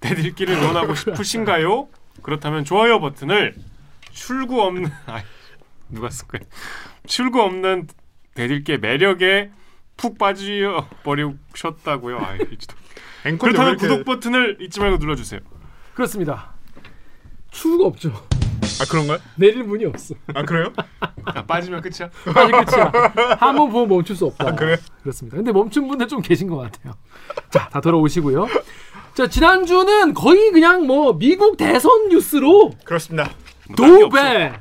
대들기를 논하고 싶으신가요? 그렇다면 좋아요 버튼을 출구 없는 아 누가 쓸 거야? 출구 없는 대들기의 매력에 푹 빠져 버리셨다고요. 아, 그렇다면 구독 버튼을 잊지 말고 눌러주세요. 그렇습니다. 추가 없죠. 아 그런가요? 내릴 문이 없어. 아 그래요? 아, 빠지면 끝이야. 아직 끝이야. 한 번 보면 멈출 수 없다. 아, 그래요? 그렇습니다. 근데 멈춘 분들 좀 계신 것 같아요. 자, 다 돌아오시고요. 자, 지난주는 거의 그냥 뭐 미국 대선 뉴스로 그렇습니다. 뭐. 도배,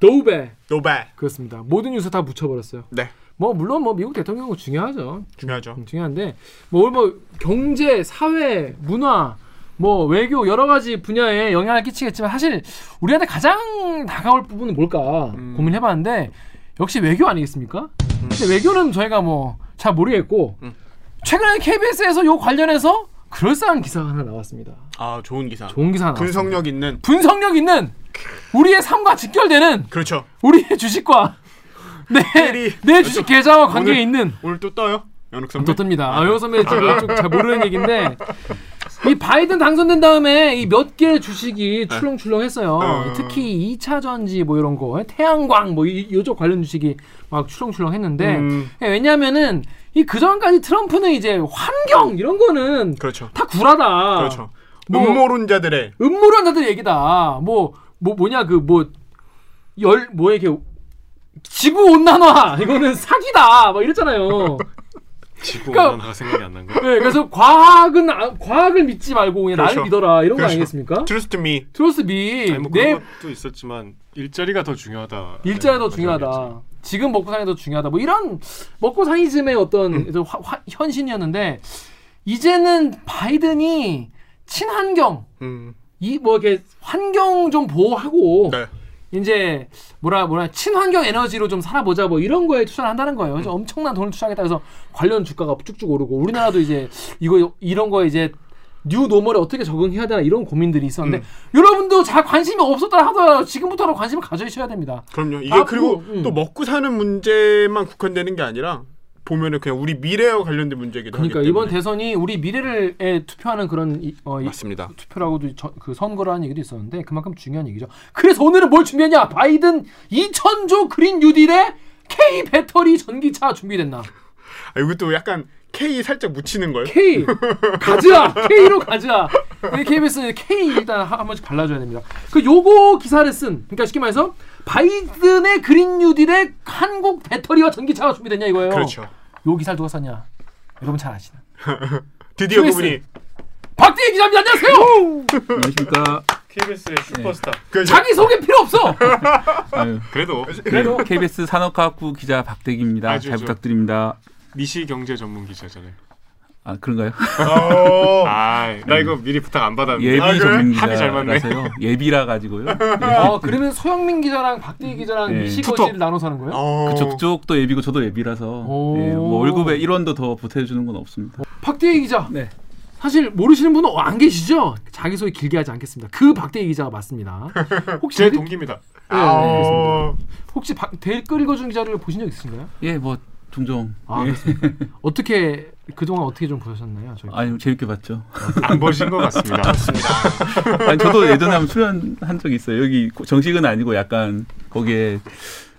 도배 노발. 그렇습니다. 모든 뉴스 다 묻혀버렸어요. 네. 뭐 물론 뭐 미국 대통령은 중요하죠. 중요하죠. 음, 중요한데 뭐, 뭐 경제, 사회, 문화, 뭐 외교 여러 가지 분야에 영향을 끼치겠지만 사실 우리한테 가장 다가올 부분은 뭘까 음. 고민해봤는데 역시 외교 아니겠습니까? 근데 외교는 저희가 뭐 잘 모르겠고 음. 최근에 KBS에서 요 관련해서 그럴싸한 기사가 하나 나왔습니다. 아 좋은 기사. 좋은 기사 하나 나왔습니다. 분석력 있는. 분석력 있는 우리의 삶과 직결되는 그렇죠. 우리의 주식과 내. 내 주식 계좌와 오늘- 있는 오늘 또 떠요? 연욱 선배. 또 뜹니다. 아, 여 선배 지금 좀잘 모르는 얘기인데 이 바이든 당선된 다음에 이 몇 개 주식이 출렁출렁했어요. 어. 특히 2차 전지 뭐 이런 거, 태양광 뭐 이- 이쪽 관련 주식이 막 출렁출렁했는데 음. 예, 왜냐하면은 이 그 전까지 트럼프는 이제 환경 이런 거는 그렇죠. 다 구라다. 그렇죠. 뭐- 음모론자들의 음모론자들 얘기다. 뭐뭐 뭐냐 그 뭐열뭐 이렇게 지구 온난화 이거는 사기다. 막 이랬잖아요. 지구 그러니까- 온난화가 생각이 안 난 거. 네, 그래서 과학은 아- 과학을 믿지 말고 그냥 나를 그렇죠. 믿어라 이런 거 그렇죠. 아니겠습니까? Trust me. Trust me. 아니 뭐 내 것도 있었지만 일자리가 더 중요하다. 일자리가 더 네, 중요하다. 마찬가지였지. 지금 먹고 사는 게 더 중요하다. 뭐 이런 먹고 사니즘의 어떤 음. 그 화- 화- 현신이었는데 이제는 바이든이 친환경 음. 이뭐 이렇게 환경 좀 보호하고 네. 이제 뭐라 뭐라 친환경 에너지로 좀 살아보자 뭐 이런 거에 투자를 한다는 거예요. 그래서 엄청난 돈을 투자하겠다 해서 관련 주가가 쭉쭉 오르고 우리나라도 이제 이거 이런 거에 이제 뉴 노멀에 어떻게 적응해야 되나 이런 고민들이 있었는데 여러분도 잘 관심이 없었다 하더라도 지금부터라도 관심을 가져주셔야 됩니다. 그럼요. 이게 앞으로, 그리고 음. 또 먹고 사는 문제만 국한되는 게 아니라 보면은 그냥 우리 미래와 관련된 문제기도 그러니까 이번. 대선이 우리 미래를 에 투표하는 그런 이, 어, 이- 맞습니다. 투표라고도 저- 그 선거라는 얘기도 있었는데 그만큼 중요한 얘기죠. 그래서 오늘은 뭘 준비했냐? 바이든 2천조 그린 뉴딜에 K 배터리 전기차 준비됐나? 아, 이것도 약간 K 살짝 묻히는 걸. K 가즈아 K로. 우리 KBS는 K 일단 한, 한 번씩 발라줘야 됩니다. 그 요거 기사를 쓴 그러니까 쉽게 말해서 바이든의 그린 뉴딜에 한국 배터리와 전기차가 준비됐냐 이거예요. 그렇죠. 요 기사를 누가 썼냐? 여러분 잘 아시는 드디어 트위스. 그분이 박대희 기자입니다. 안녕하세요. 안녕하십니까. KBS의 슈퍼스타. 그 자기 소개 필요 없어. 아유, 그래도 그래도 KBS 산업과학부 기자 박대기입니다. 아주 잘 저- 부탁드립니다. 미시 경제 전문 기자잖아요. 아 그런가요? 어. 아, 나 이거 미리 부탁 안 받았는데. 예비 아, 그래? 전문 합이 잘 맞네. 기자라서요. 예비라 가지고요. 아 그러면 소영민 기자랑 박대희 기자랑 네. 미시거지를 나눠서 하는 거예요? 어. 그쪽 쪽도 예비고 저도 예비라서 오. 예, 뭐 월급에 1원도 더 보태주는 건 없습니다. 박대희 기자. 네. 사실 모르시는 분은 안 계시죠? 자기 소개 길게 하지 않겠습니다. 그 박대희 기자가 맞습니다. 혹시 제 대리- 동기입니다. 네, 네, 아. 혹시 박, 댓글 읽어준 기자를 보신 적 있으신가요? 예, 뭐 종종. 아 예. 어떻게 그동안 어떻게 좀 보셨나요? 저희? 아니 재밌게 봤죠. 안 보신 것 같습니다. 아니 저도 예전에 한번 출연한 적이 있어요. 여기 정식은 아니고 약간 거기에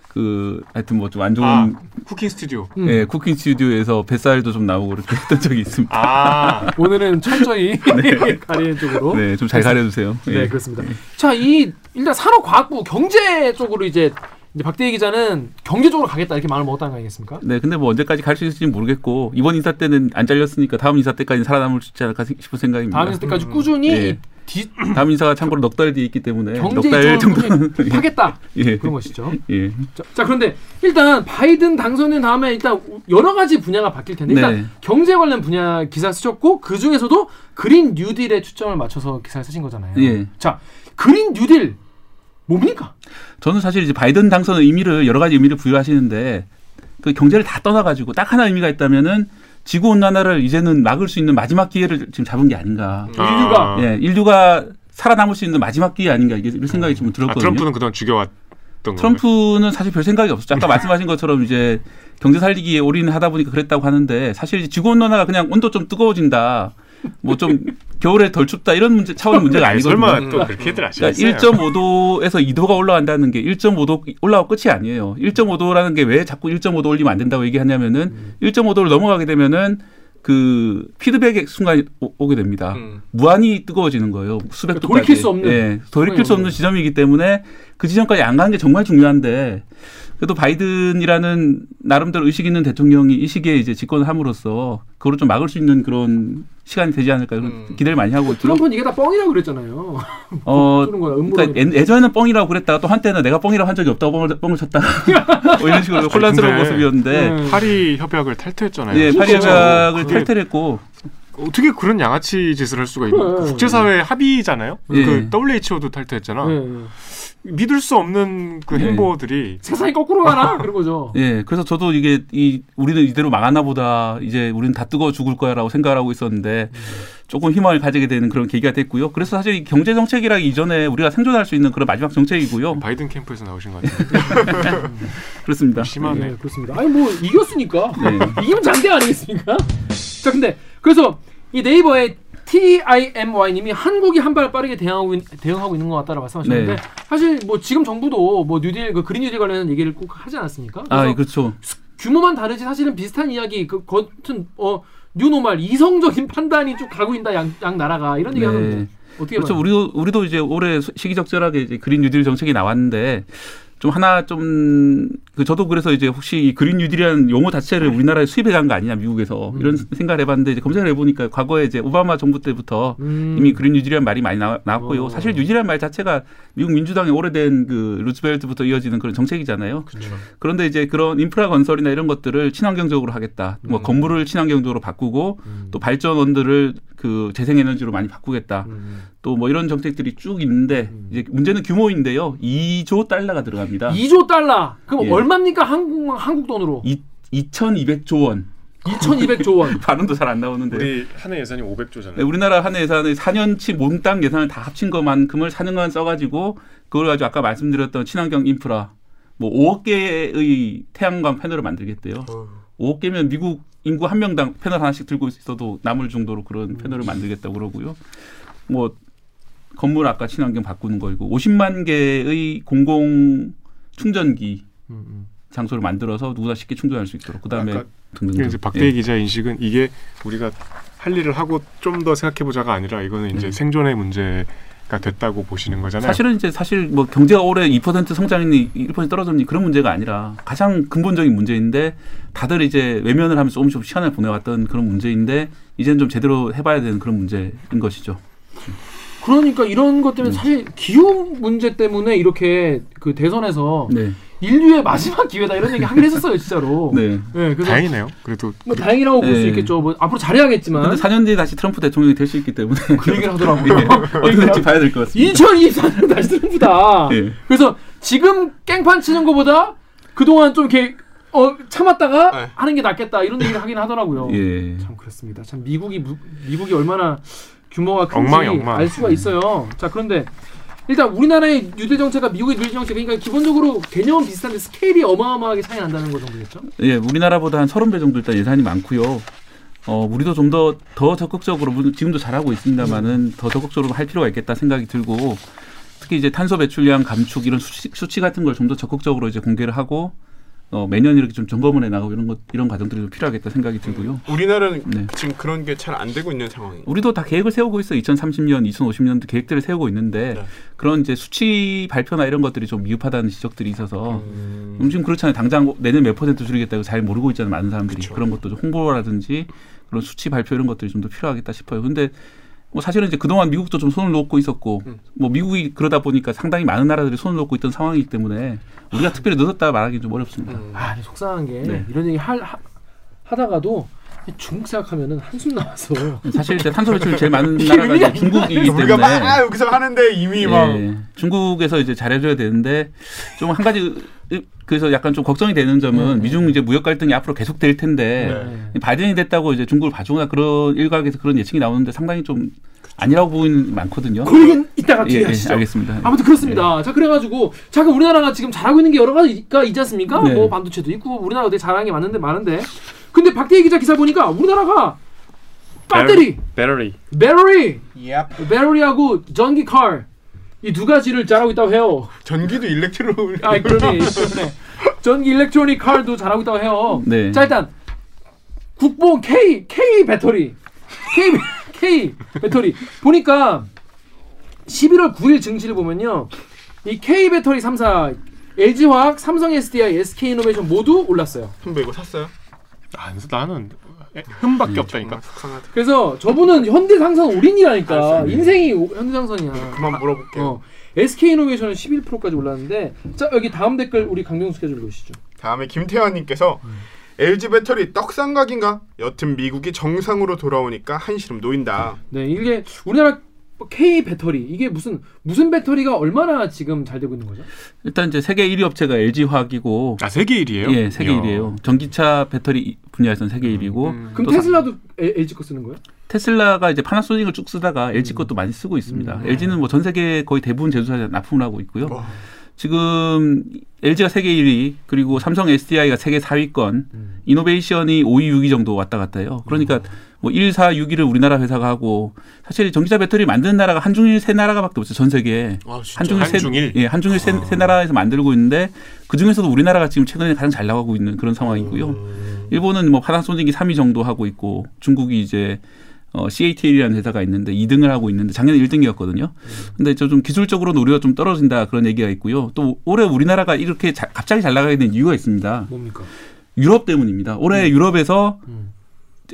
그 하여튼 뭐 좀 안 좋은 아, 쿠킹 스튜디오. 음. 예, 쿠킹 스튜디오에서 뱃살도 좀 나오고 그렇게 했던 적이 있습니다. 아, 오늘은 철저히 가리는 쪽으로. 네, 좀 잘 가려 주세요. 네, 예. 그렇습니다. 자, 이 일단 산업과학부 경제 쪽으로 이제 이제 박대희 기자는 경제 쪽으로 가겠다 이렇게 마음을 먹었다는 거 아니겠습니까? 네, 근데 뭐 언제까지 갈 수 있을지는 모르겠고 이번 인사 때는 안 잘렸으니까 다음 인사 때까지 살아남을 수 있지 않을까 싶은 생각입니다. 다음 인사 때까지 꾸준히 예. 디, 다음 인사가 참고로 넉 달 뒤에 있기 때문에 넉 경제 달 정도는 분명히 하겠다 예. 그런 것이죠. 예. 자, 자, 그런데 일단 바이든 당선된 다음에 일단 여러 가지 분야가 바뀔 텐데 일단 네. 경제 관련 분야 기사 쓰셨고 그 중에서도 그린 뉴딜에 초점을 맞춰서 기사를 쓰신 거잖아요. 예. 자 그린 뉴딜 뭡니까? 저는 사실 이제 바이든 당선의 의미를 여러 가지 의미를 부여하시는데 그 경제를 다 떠나가지고 딱 하나 의미가 있다면은 지구 온난화를 이제는 막을 수 있는 마지막 기회를 지금 잡은 게 아닌가. 인류가 아. 예, 인류가 살아남을 수 있는 마지막 기회 아닌가 이게 이런 생각이 좀 아, 들었거든요. 트럼프는 그동안 죽여왔던 건가요? 트럼프는 사실 별 생각이 없었죠. 아까 말씀하신 것처럼 이제 경제 살리기에 올인하다 보니까 그랬다고 하는데 사실 이제 지구 온난화가 그냥 온도 좀 뜨거워진다. 뭐 좀 겨울에 덜 춥다 이런 문제 차원 문제가 아니, 아니거든요. 설마 또 그렇게들 하시겠어요? 그러니까 1.5도에서 2도가 올라간다는 게 1.5도 올라가 끝이 아니에요. 1.5도라는 게 왜 자꾸 1.5도 올리면 안 된다고 얘기하냐면은 음. 1.5도를 넘어가게 되면은 그 피드백의 순간이 오, 오게 됩니다. 음. 무한히 뜨거워지는 거예요. 수백 도까지. 돌이킬 수 없는 예, 돌이킬 수 없는 지점이기 때문에 그 지점까지 안 가는 게 정말 중요한데 그래도 바이든이라는 나름대로 의식 있는 대통령이 이 시기에 이제 집권을 함으로써 그거를 좀 막을 수 있는 그런 시간이 되지 않을까 그런 음. 기대를 많이 하고 있고요. 트럼프는 이게 다 뻥이라고 그랬잖아요. 어, 거야. 그러니까 예- 예전에는 뻥이라고 그랬다가 또 한때는 내가 뻥이라고 한 적이 없다고 뻥을, 뻥을 쳤다. 뭐 이런 식으로 혼란스러운 근데 모습이었는데 네. 파리 협약을 탈퇴했잖아요. 예, 파리 그렇죠. 협약을 그게 탈퇴를 했고 어떻게 그런 양아치 짓을 할 수가 있는? 그래. 국제사회 합의잖아요. 예. 그 WHO도 탈퇴했잖아. 네. 믿을 수 없는 그 네. 행보들이 세상이 거꾸로 가나 그런 거죠. 예, 그래서 저도 이게 이 우리는 이대로 망하나 보다 이제 우리는 다 뜨거워 죽을 거야라고 생각을 하고 있었는데 조금 희망을 가지게 되는 그런 계기가 됐고요. 그래서 사실 이 경제 정책이라기 이전에 우리가 생존할 수 있는 그런 마지막 정책이고요. 바이든 캠프에서 나오신 것 같은데 그렇습니다. 심하네. 네, 그렇습니다. 아니 뭐 이겼으니까 네. 이기면 장대 아니겠습니까? 자, 근데 그래서 이 네이버의 TIMY님이 한국이 한 발 빠르게 대응하고, 있, 대응하고 있는 것 같다라고 말씀하셨는데 네. 사실 뭐 지금 정부도 뭐 뉴딜 그 그린 뉴딜 관련한 얘기를 꼭 하지 않았습니까? 아, 그렇죠. 규모만 다르지 사실은 비슷한 이야기 그 같은 어 뉴노멀 이성적인 판단이 쭉 가고 있다 양, 양 나라가 이런 얘기 네. 하는데 어떻게 그렇죠. 봐요? 우리도 우리도 이제 올해 시기적절하게 이제 그린 뉴딜 정책이 나왔는데 좀 하나 좀 그 저도 그래서 이제 혹시 이 그린 뉴딜이라는 용어 자체를 우리나라에 수입해 간 거 아니냐 미국에서 음. 이런 생각을 해봤는데 이제 검색을 해보니까 과거에 이제 오바마 정부 때부터 음. 이미 그린 뉴딜이라는 말이 많이 나, 나왔고요. 어. 사실 뉴딜이라는 말 자체가 미국 민주당의 오래된 그 루즈벨트부터 이어지는 그런 정책이잖아요. 그렇죠. 그런데 이제 그런 인프라 건설이나 이런 것들을 친환경적으로 하겠다. 뭐 음. 건물을 친환경적으로 바꾸고 음. 또 발전원들을 그 재생에너지로 많이 바꾸겠다. 음. 또뭐 이런 정책들이 쭉 있는데 음. 이제 문제는 규모인데요. 2조 달러가 들어갑니다. 2조 달러. 그럼 예. 얼마입니까 한국 한국 돈으로? 이, 2,200조 원. 2,200조 원. 발음도 잘 안 나오는데. 우리 한 해 예산이 500조잖아요. 네, 우리나라 한 해 예산을 4년치 몽땅 예산을 다 합친 것만큼을 4년간 써가지고 그걸 가지고 아까 말씀드렸던 친환경 인프라 뭐 5억 개의 태양광 패널을 만들겠대요. 어. 5억 개면 미국 인구 한 명당 패널 하나씩 들고 있어도 남을 정도로 그런 패널을 만들겠다고 그러고요. 뭐 건물 아까 친환경 바꾸는 거이고 50만 개의 공공 충전기 음, 음. 장소를 만들어서 누구나 쉽게 충전할 수 있도록 그다음에 등등 이제 박대희 기자 인식은 이게 우리가 할 일을 하고 좀 더 생각해 보자가 아니라 이거는 이제 네. 생존의 문제 가 됐다고 보시는 거잖아요. 사실은 이제 사실 뭐 경제가 올해 2% 성장이 1% 떨어졌니 그런 문제가 아니라 가장 근본적인 문제인데 다들 이제 외면을 하면서 조금씩 시간을 보내왔던 그런 문제인데 이제는 좀 제대로 해봐야 되는 그런 문제인 것이죠. 그러니까 이런 것 때문에 네. 사실 기후 문제 때문에 이렇게 그 대선에서 네, 인류의 마지막 기회다 이런 얘기 하긴 했었어요 진짜로. 네. 네, 그래서 다행이네요. 그래도 뭐 다행이라고 볼수 네. 있겠죠. 뭐 앞으로 잘해야겠지만 근데 4년 뒤에 다시 트럼프 대통령이 될 수 있기 때문에 그 얘기를 하더라고요. 예, 어떻게 될지 봐야 될 것 같습니다. 2024년 다시 트럼프다. 예. 그래서 지금 깽판 치는 것보다 그동안 좀 이렇게 어, 참았다가 네. 하는 게 낫겠다 이런 얘기를 하긴 하더라고요. 예. 참 그렇습니다. 참 미국이 무- 미국이 얼마나 규모가 큰지 엉망이 엉망. 알 수가 있어요. 자 그런데 일단 우리나라의 뉴딜 정책과 미국의 뉴딜 정책 그러니까 기본적으로 개념은 비슷한데 스케일이 어마어마하게 차이 난다는 거 정도겠죠? 예, 우리나라보다 한 30배 정도 일단 예산이 많고요. 어, 우리도 좀 더 더 적극적으로 지금도 잘하고 있습니다만은 더 적극적으로 할 필요가 있겠다 생각이 들고 특히 이제 탄소 배출량 감축 이런 수치, 수치 같은 걸 좀 더 적극적으로 이제 공개를 하고 어, 매년 이렇게 좀 점검을 해 나가고 이런 것 이런 과정들이 좀 필요하겠다 생각이 들고요. 우리나라는 네. 지금 그런 게 잘 안 되고 있는 상황이에요. 우리도 다 계획을 세우고 있어. 2030년, 2050년도 계획들을 세우고 있는데 네. 그런 이제 수치 발표나 이런 것들이 좀 미흡하다는 지적들이 있어서 음. 음, 지금 그렇잖아요. 당장 내년 몇 퍼센트 줄이겠다고 잘 모르고 있잖아요. 많은 사람들이. 그쵸. 그런 것도 좀 홍보라든지 그런 수치 발표 이런 것들이 좀 더 필요하겠다 싶어요. 근데 뭐 사실은 이제 그동안 미국도 좀 손을 놓고 있었고 음. 뭐 미국이 그러다 보니까 상당히 많은 나라들이 손을 놓고 있던 상황이기 때문에 우리가 특별히 늦었다 말하기 좀 어렵습니다. 음. 아, 속상한 게 네. 이런 얘기 할, 하, 하다가도 중국 생각하면은 한숨 나와서 사실 이제 탄소 배출 제일 많은 나라가 이제 중국이기 우리가 때문에 막 여기서 하는데 이미 막 예, 중국에서 이제 잘해줘야 되는데 좀 한 가지 그래서 약간 좀 걱정이 되는 점은 네. 미중 이제 무역 갈등이 앞으로 계속 될 텐데 네. 발전이 됐다고 이제 중국을 봐주거나 그런 일각에서 그런 예측이 나오는데 상당히 좀 아니라고 보이는 많거든요. 그 얘기는 이따가 예, 뒤에 예, 하시죠. 알겠습니다. 아무튼 그렇습니다. 자 그래가지고 자 그럼 우리나라가 지금 잘하고 있는 게 여러 가지가 있지 않습니까? 네. 뭐 반도체도 있고 우리나라가 되게 잘하는 게 많은데 많은데 근데 박대희 기자 기사 보니까 우리나라가 배터리, 배터리. 배터리, Yep. 배터리하고 전기 car 이두 가지를 잘하고 있다고 해요. 전기도 일렉트로 아 그러네. 그러네. 전기 일렉트로닉 칼도 잘하고 있다고 해요. 네. 자 일단 국보 K K 배터리 K 배- K 배터리 보니까 11월 9일 증시를 보면요. 이 K 배터리 3사 LG화학, 삼성 SDI, SK이노베이션 모두 올랐어요. 선배 이거 샀어요? 아, 나는 흠밖에 없다니까. 정말 속상하다. 그래서 저분은 현대상선 올인이라니까. 인생이 오- 현대상선이야. 그만 물어볼게요. 어. SK이노베이션은 11%까지 올랐는데 자 여기 다음 댓글 우리 강병수 기자 좀 보시죠. 다음에 김태환님께서 LG 배터리 떡상각인가? 여튼 미국이 정상으로 돌아오니까 한시름 놓인다. 네, 이게 우리나라 K 배터리 이게 무슨 무슨 배터리가 얼마나 지금 잘 되고 있는 거죠? 일단 이제 세계 1위 업체가 LG 화학이고 아 세계 1위에요? 예, 세계 1위예요. 전기차 배터리 분야에서는 세계 1위고 음. 그럼 또 테슬라도 에- LG 거 쓰는 거예요? 테슬라가 이제 파나소닉을 쭉 쓰다가 LG 것도 많이 쓰고 있습니다. 음. LG는 뭐 전 세계 거의 대부분 제조사에 납품을 하고 있고요. 와. 지금 LG가 세계 1위, 그리고 삼성 SDI가 세계 4위권, 음. 이노베이션이 5위, 6위 정도 왔다 갔다 해요. 그러니까 뭐 1, 4, 6위를 우리나라 회사가 하고 사실 전기차 배터리 만드는 나라가 한중일 세 나라가밖에 없어요. 전 세계에. 아 진짜. 한중일 세, 한중일? 예, 한중일 세, 세 나라에서 만들고 있는데 그 중에서도 우리나라가 지금 최근에 가장 잘 나가고 있는 그런 상황이고요. 일본은 뭐 파나소닉이 3위 정도 하고 있고 중국이 이제 어, CATL이라는 회사가 있는데 2등을 하고 있는데 작년에 1등이었거든요. 근데 저 좀 기술적으로는 우리가 좀 떨어진다 그런 얘기가 있고요. 또 올해 우리나라가 이렇게 자- 갑자기 잘 나가게 된 이유가 있습니다. 뭡니까? 유럽 때문입니다. 올해 유럽에서 음.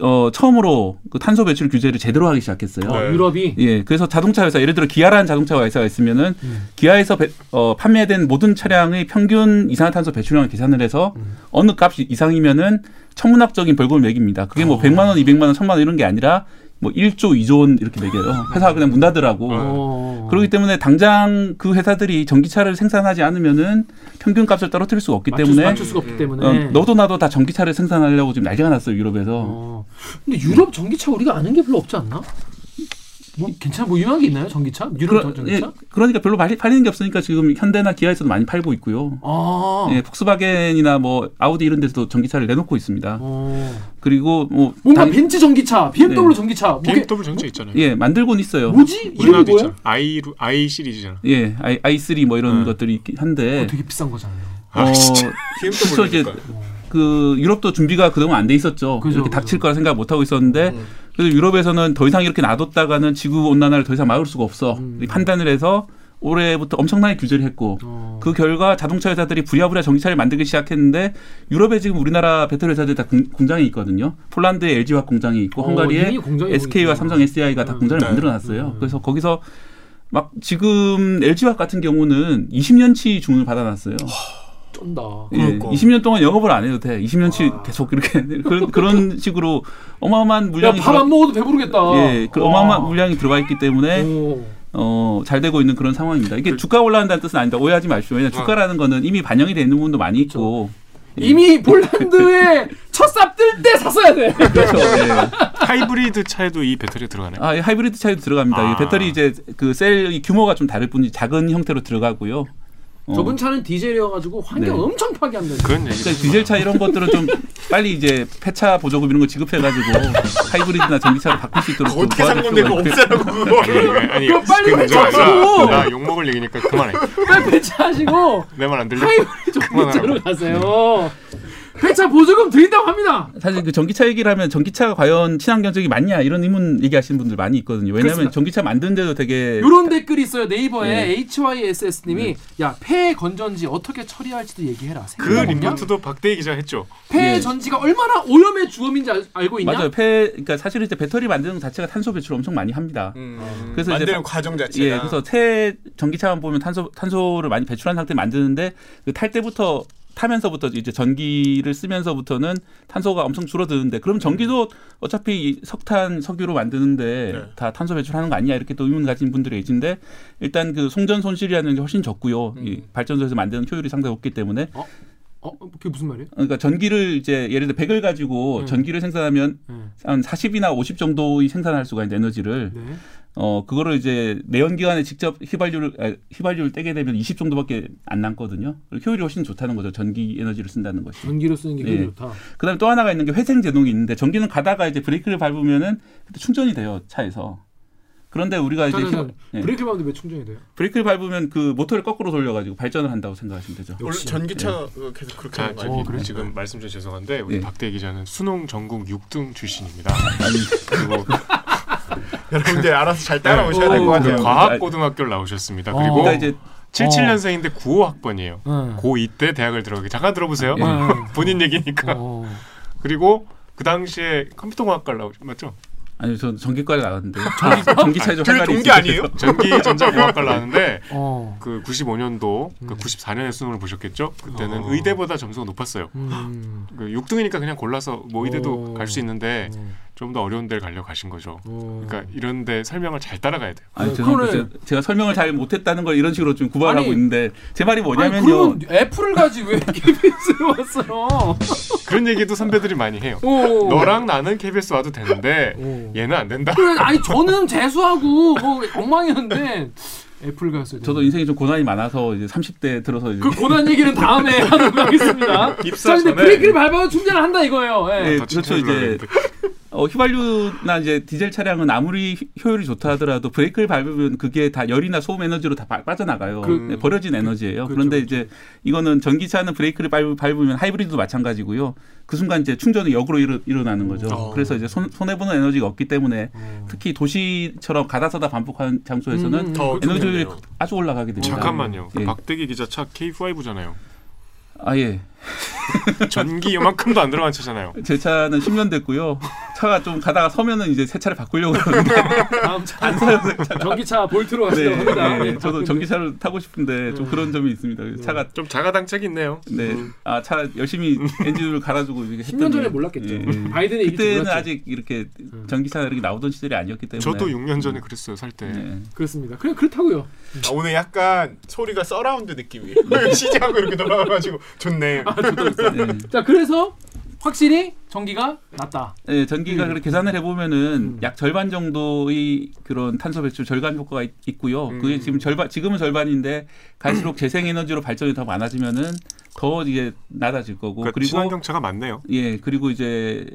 어, 처음으로 그 탄소 배출 규제를 제대로 하기 시작했어요. 어, 네. 유럽이 예, 그래서 자동차 회사 예를 들어 기아라는 자동차 회사가 있으면은 음. 기아에서 배- 어, 판매된 모든 차량의 평균 이산화탄소 배출량을 계산을 해서 음. 어느 값 이상이면은 천문학적인 벌금을 매깁니다. 그게 뭐 100만 원, 200만 원, 1000만 원 이런 게 아니라 뭐 1조, 2조 원 이렇게 매겨요. 회사가 그냥 문 닫으라고. 어. 그렇기 때문에 당장 그 회사들이 전기차를 생산하지 않으면은 평균 값을 떨어뜨릴 수가 없기 맞출, 수- 때문에 맞출 수가 없기 때문에 어, 너도 나도 다 전기차를 생산하려고 지금 난리가 났어요 유럽에서. 어. 근데 유럽 전기차 우리가 아는 게 별로 없지 않나? 뭐 괜찮아 뭐 유명한 게 있나요 전기차? 유럽 그러, 전기차? 예, 그러니까 별로 팔리, 팔리 는 게 없으니까 지금 현대나 기아에서도 많이 팔고 있고요. 아. 예, 폭스바겐이나 뭐 아우디 이런 데서도 전기차를 내놓고 있습니다. 어. 그리고 뭐 뭔가 당- 벤츠 전기차, BMW 네. 전기차, 뭐게 BMW 전체 있잖아요. 예 만들고는 있어요. 뭐지? 이름이 뭐야? i i 시리즈잖아. 예, i i3 뭐 이런 음. 것들이 있긴 한데 그거 되게 비싼 거잖아요. 아, 어, 진짜. 이제 BMW니까. 그 유럽도 준비가 그동안 안 돼 있었죠. 그죠, 이렇게 그죠. 닥칠 거라 생각 못 하고 있었는데 음. 그래서 유럽에서는 더 이상 이렇게 놔뒀다가는 지구 온난화를 더 이상 막을 수가 없어. 음. 이 판단을 해서 올해부터 엄청나게 규제를 했고 어. 그 결과 자동차 회사들이 부랴부랴 전기차를 만들기 시작했는데 유럽에 지금 우리나라 배터리 회사들이 다 공, 공장이 있거든요. 폴란드에 LG화학 공장이 있고 어, 헝가리에 공장이 SK와 삼성 SDI가 다 음. 공장을 네. 만들어 놨어요. 음. 그래서 거기서 막 지금 LG화학 같은 경우는 20년치 주문을 받아놨어요. 쩐다. 예, 그러니까. 20년 동안 영업을 안 해도 돼. 20년치 와. 계속 이렇게 그런 그런 식으로 어마어마한 물량이 야, 밥안 먹어도 배부르겠다. 예, 그 와. 어마어마한 물량이 들어와 있기 때문에 오. 어, 잘 되고 있는 그런 상황입니다. 이게 주가 올라간다는 뜻은 아니다. 오해하지 마십시오. 왜냐하면 주가라는 거는 이미 반영이 돼 있는 부분도 많이 있고. 예. 이미 폴란드에 첫삽 뜰 때 샀어야 돼. 그렇죠. 예. 하이브리드 차에도 이 배터리가 들어가네. 아, 이 하이브리드 차이도 들어갑니다. 아. 이 배터리 이제 그 셀 규모가 좀 다를 뿐이지 작은 형태로 들어가고요. 어, 저번 차는 디젤이어가지고 환경 네. 엄청 파괴한다. 그런 얘기. 디젤 차 이런 것들은 좀 빨리 이제 폐차 보조금 이런 거 지급해가지고 하이브리드나 전기차로 바꿀 수 있도록 좀 어떻게 산 건데 필요가 그거 있고. 없애라고 그걸. 아니, 그거 빨리 그 문제가 회차하시고! 아니라 나 욕 먹을 얘기니까 그만해. 빨리 배차하시고 내 말 안 들려? 하이브리드 전기차로 가세요. 폐차 보조금 드린다고 합니다. 사실 그 전기차 얘기를 하면 전기차가 과연 친환경적이 맞냐 이런 의문 얘기하시는 분들 많이 있거든요. 왜냐하면 그렇습니다. 전기차 만드는데도 되게 이런 댓글이 있어요 네이버에 네. HYSS님이 야폐 건전지 어떻게 처리할지도 얘기해라. 그? 리포트도 박대희 기자 했죠. 폐 예. 전지가 얼마나 오염의 주범인지 알, 알고 있냐? 맞아요. 폐 그러니까 사실 이제 배터리 만드는 것 자체가 탄소 배출 엄청 많이 합니다. 음, 그래서 이제 만드는 과정 자체가 예, 그래서 새 전기차만 보면 탄소 탄소를 많이 배출한 상태 만드는데 그 탈 때부터 타면서부터 이제 전기를 쓰면서부터는 탄소가 엄청 줄어드는데 그럼 전기도 어차피 이 석탄 석유로 만드는데 네. 다 탄소 배출하는 거 아니냐 이렇게 또 의문 가진 분들이 계신데 일단 그 송전 손실이라는 게 훨씬 적고요. 이 음. 발전소에서 만드는 효율이 상당히 높기 때문에 어 그게 무슨 말이에요? 그러니까 전기를 이제 예를 들어 100을 가지고 음. 전기를 생산하면 음. 한 40이나 50 정도의 생산할 수가 있는 에너지를 네. 어 그거를 이제 내연 기관에 직접 휘발유를 아, 휘발유를 떼게 되면 20 정도밖에 안 남거든요. 효율이 훨씬 좋다는 거죠. 전기 에너지를 쓴다는 것이. 전기로 쓰는 게 예. 좋다. 그다음에 또 하나가 있는 게 회생 제동이 있는데 전기는 가다가 이제 브레이크를 밟으면은 그때 충전이 돼요 차에서. 그런데 우리가 이제 휘발- 예. 브레이크 밟는데 왜 충전이 돼요? 브레이크를 밟으면 그 모터를 거꾸로 돌려가지고 발전을 한다고 생각하시면 되죠. 원래. 전기차 계속 그렇게 자, 하는 거 저기 아니에요? 그래? 지금 말씀 좀 죄송한데 우리 예. 박대희 기자는 수능 전국 6등 출신입니다. 아니 그리고 여러분들 알아서 잘 따라오셔야 네. 될것 어, 같아요. 그 과학 고등학교를 나오셨습니다. 어. 그리고 그러니까 이제 77년생인데 95 학번이에요. 응. 고2 때 대학을 들어가기 잠깐 들어보세요. 예. 응. 본인 얘기니까. 어. 그리고 그 당시에 컴퓨터공학과를 나오죠. 맞죠? 아니 저 전기과를 나갔는데 전기차에 좀 그게 할 말이 있어서. 아니에요? 전기 전자공학과를 나왔는데 어. 그 95년도 그 음. 94년에 수능을 보셨겠죠? 그때는 어. 의대보다 점수가 높았어요. 음. 그 6등이니까 그냥 골라서 뭐 의대도 어. 갈수 있는데 어. 좀 더 어려운 데를 가려고 가신 거죠. 어. 그러니까 이런 데 설명을 잘 따라가야 돼요. 아니 네, 죄송합니다. 제가, 제가 설명을 잘 못했다는 걸 이런 식으로 좀 구발하고 아니, 있는데 제 말이 아니 뭐냐면요. 그러면 애플을 가지 왜 KBS를 왔어요? 그런 얘기도 선배들이 많이 해요. 오. 너랑 나는 KBS 와도 되는데 오. 얘는 안 된다. 그래, 아니 저는 재수하고 뭐 엉망이었는데 애플 갔어요. 저도 인생이 좀 고난이 많아서 이제 30대 들어서 이제 그 고난 얘기는 다음에 하도록 하겠습니다. 입사 전에 브레이크를 밟아도 충전을 한다 이거예요. 예. 네, 더 그렇죠. 이제. 어, 휘발유나 이제 디젤 차량은 아무리 휘- 효율이 좋다 하더라도 브레이크를 밟으면 그게 다 열이나 소음 에너지로 다 빠- 빠져나가요. 그- 네, 버려진 에너지예요. 그렇죠, 그런데 이제 이거는 전기차는 브레이크를 밟, 밟으면 하이브리드도 마찬가지고요. 그 순간 이제 충전이 역으로 일어, 일어 나는 거죠. 어. 그래서 이제 손, 손해 보는 에너지가 없기 때문에 어. 특히 도시처럼 가다서다 반복하는 장소에서는 음, 더 에너지 효율이 좋겠네요. 아주 올라가게 됩니다. 잠깐만요. 그 예. 박대기 기자 차 K5잖아요. 아 예. 전기 요만큼도 안 들어간 차잖아요. 제 차는 10년 됐고요. 차가 좀 가다가 서면은 이제 새 차를 바꾸려고 그러는데 다음 차 전기차 볼트로 네, 가시라고 합니다. 네, 네, 저도 전기차를 타고 싶은데 좀 그런 점이 있습니다. 그래서 차가 좀 자가당착이 있네요. 네, 아차 열심히 엔진을 갈아주고 이렇게 10년 전에 몰랐겠죠. 예. 바이든의 얘기 그때는 몰랐죠. 아직 이렇게 전기차가 이렇게 나오던 시절이 아니었기 때문에 저도 6년 전에 그랬어요 살 때. 네. 그렇습니다. 그냥 그렇다고요. 아, 오늘 약간 소리가 서라운드 느낌이에요. 시작하고 이렇게 돌아가가지고 좋네. 네. 자 그래서 확실히 전기가 낫다. 네, 전기가 음. 그렇게 계산을 해보면은 음. 약 절반 정도의 그런 탄소 배출 절감 효과가 있, 있고요. 그게 음. 지금 절반 지금은 절반인데 갈수록 재생 에너지로 발전이 더 많아지면은 더 이게 낮아질 거고 그러니까 그리고 친환경차가 많네요. 예 그리고 이제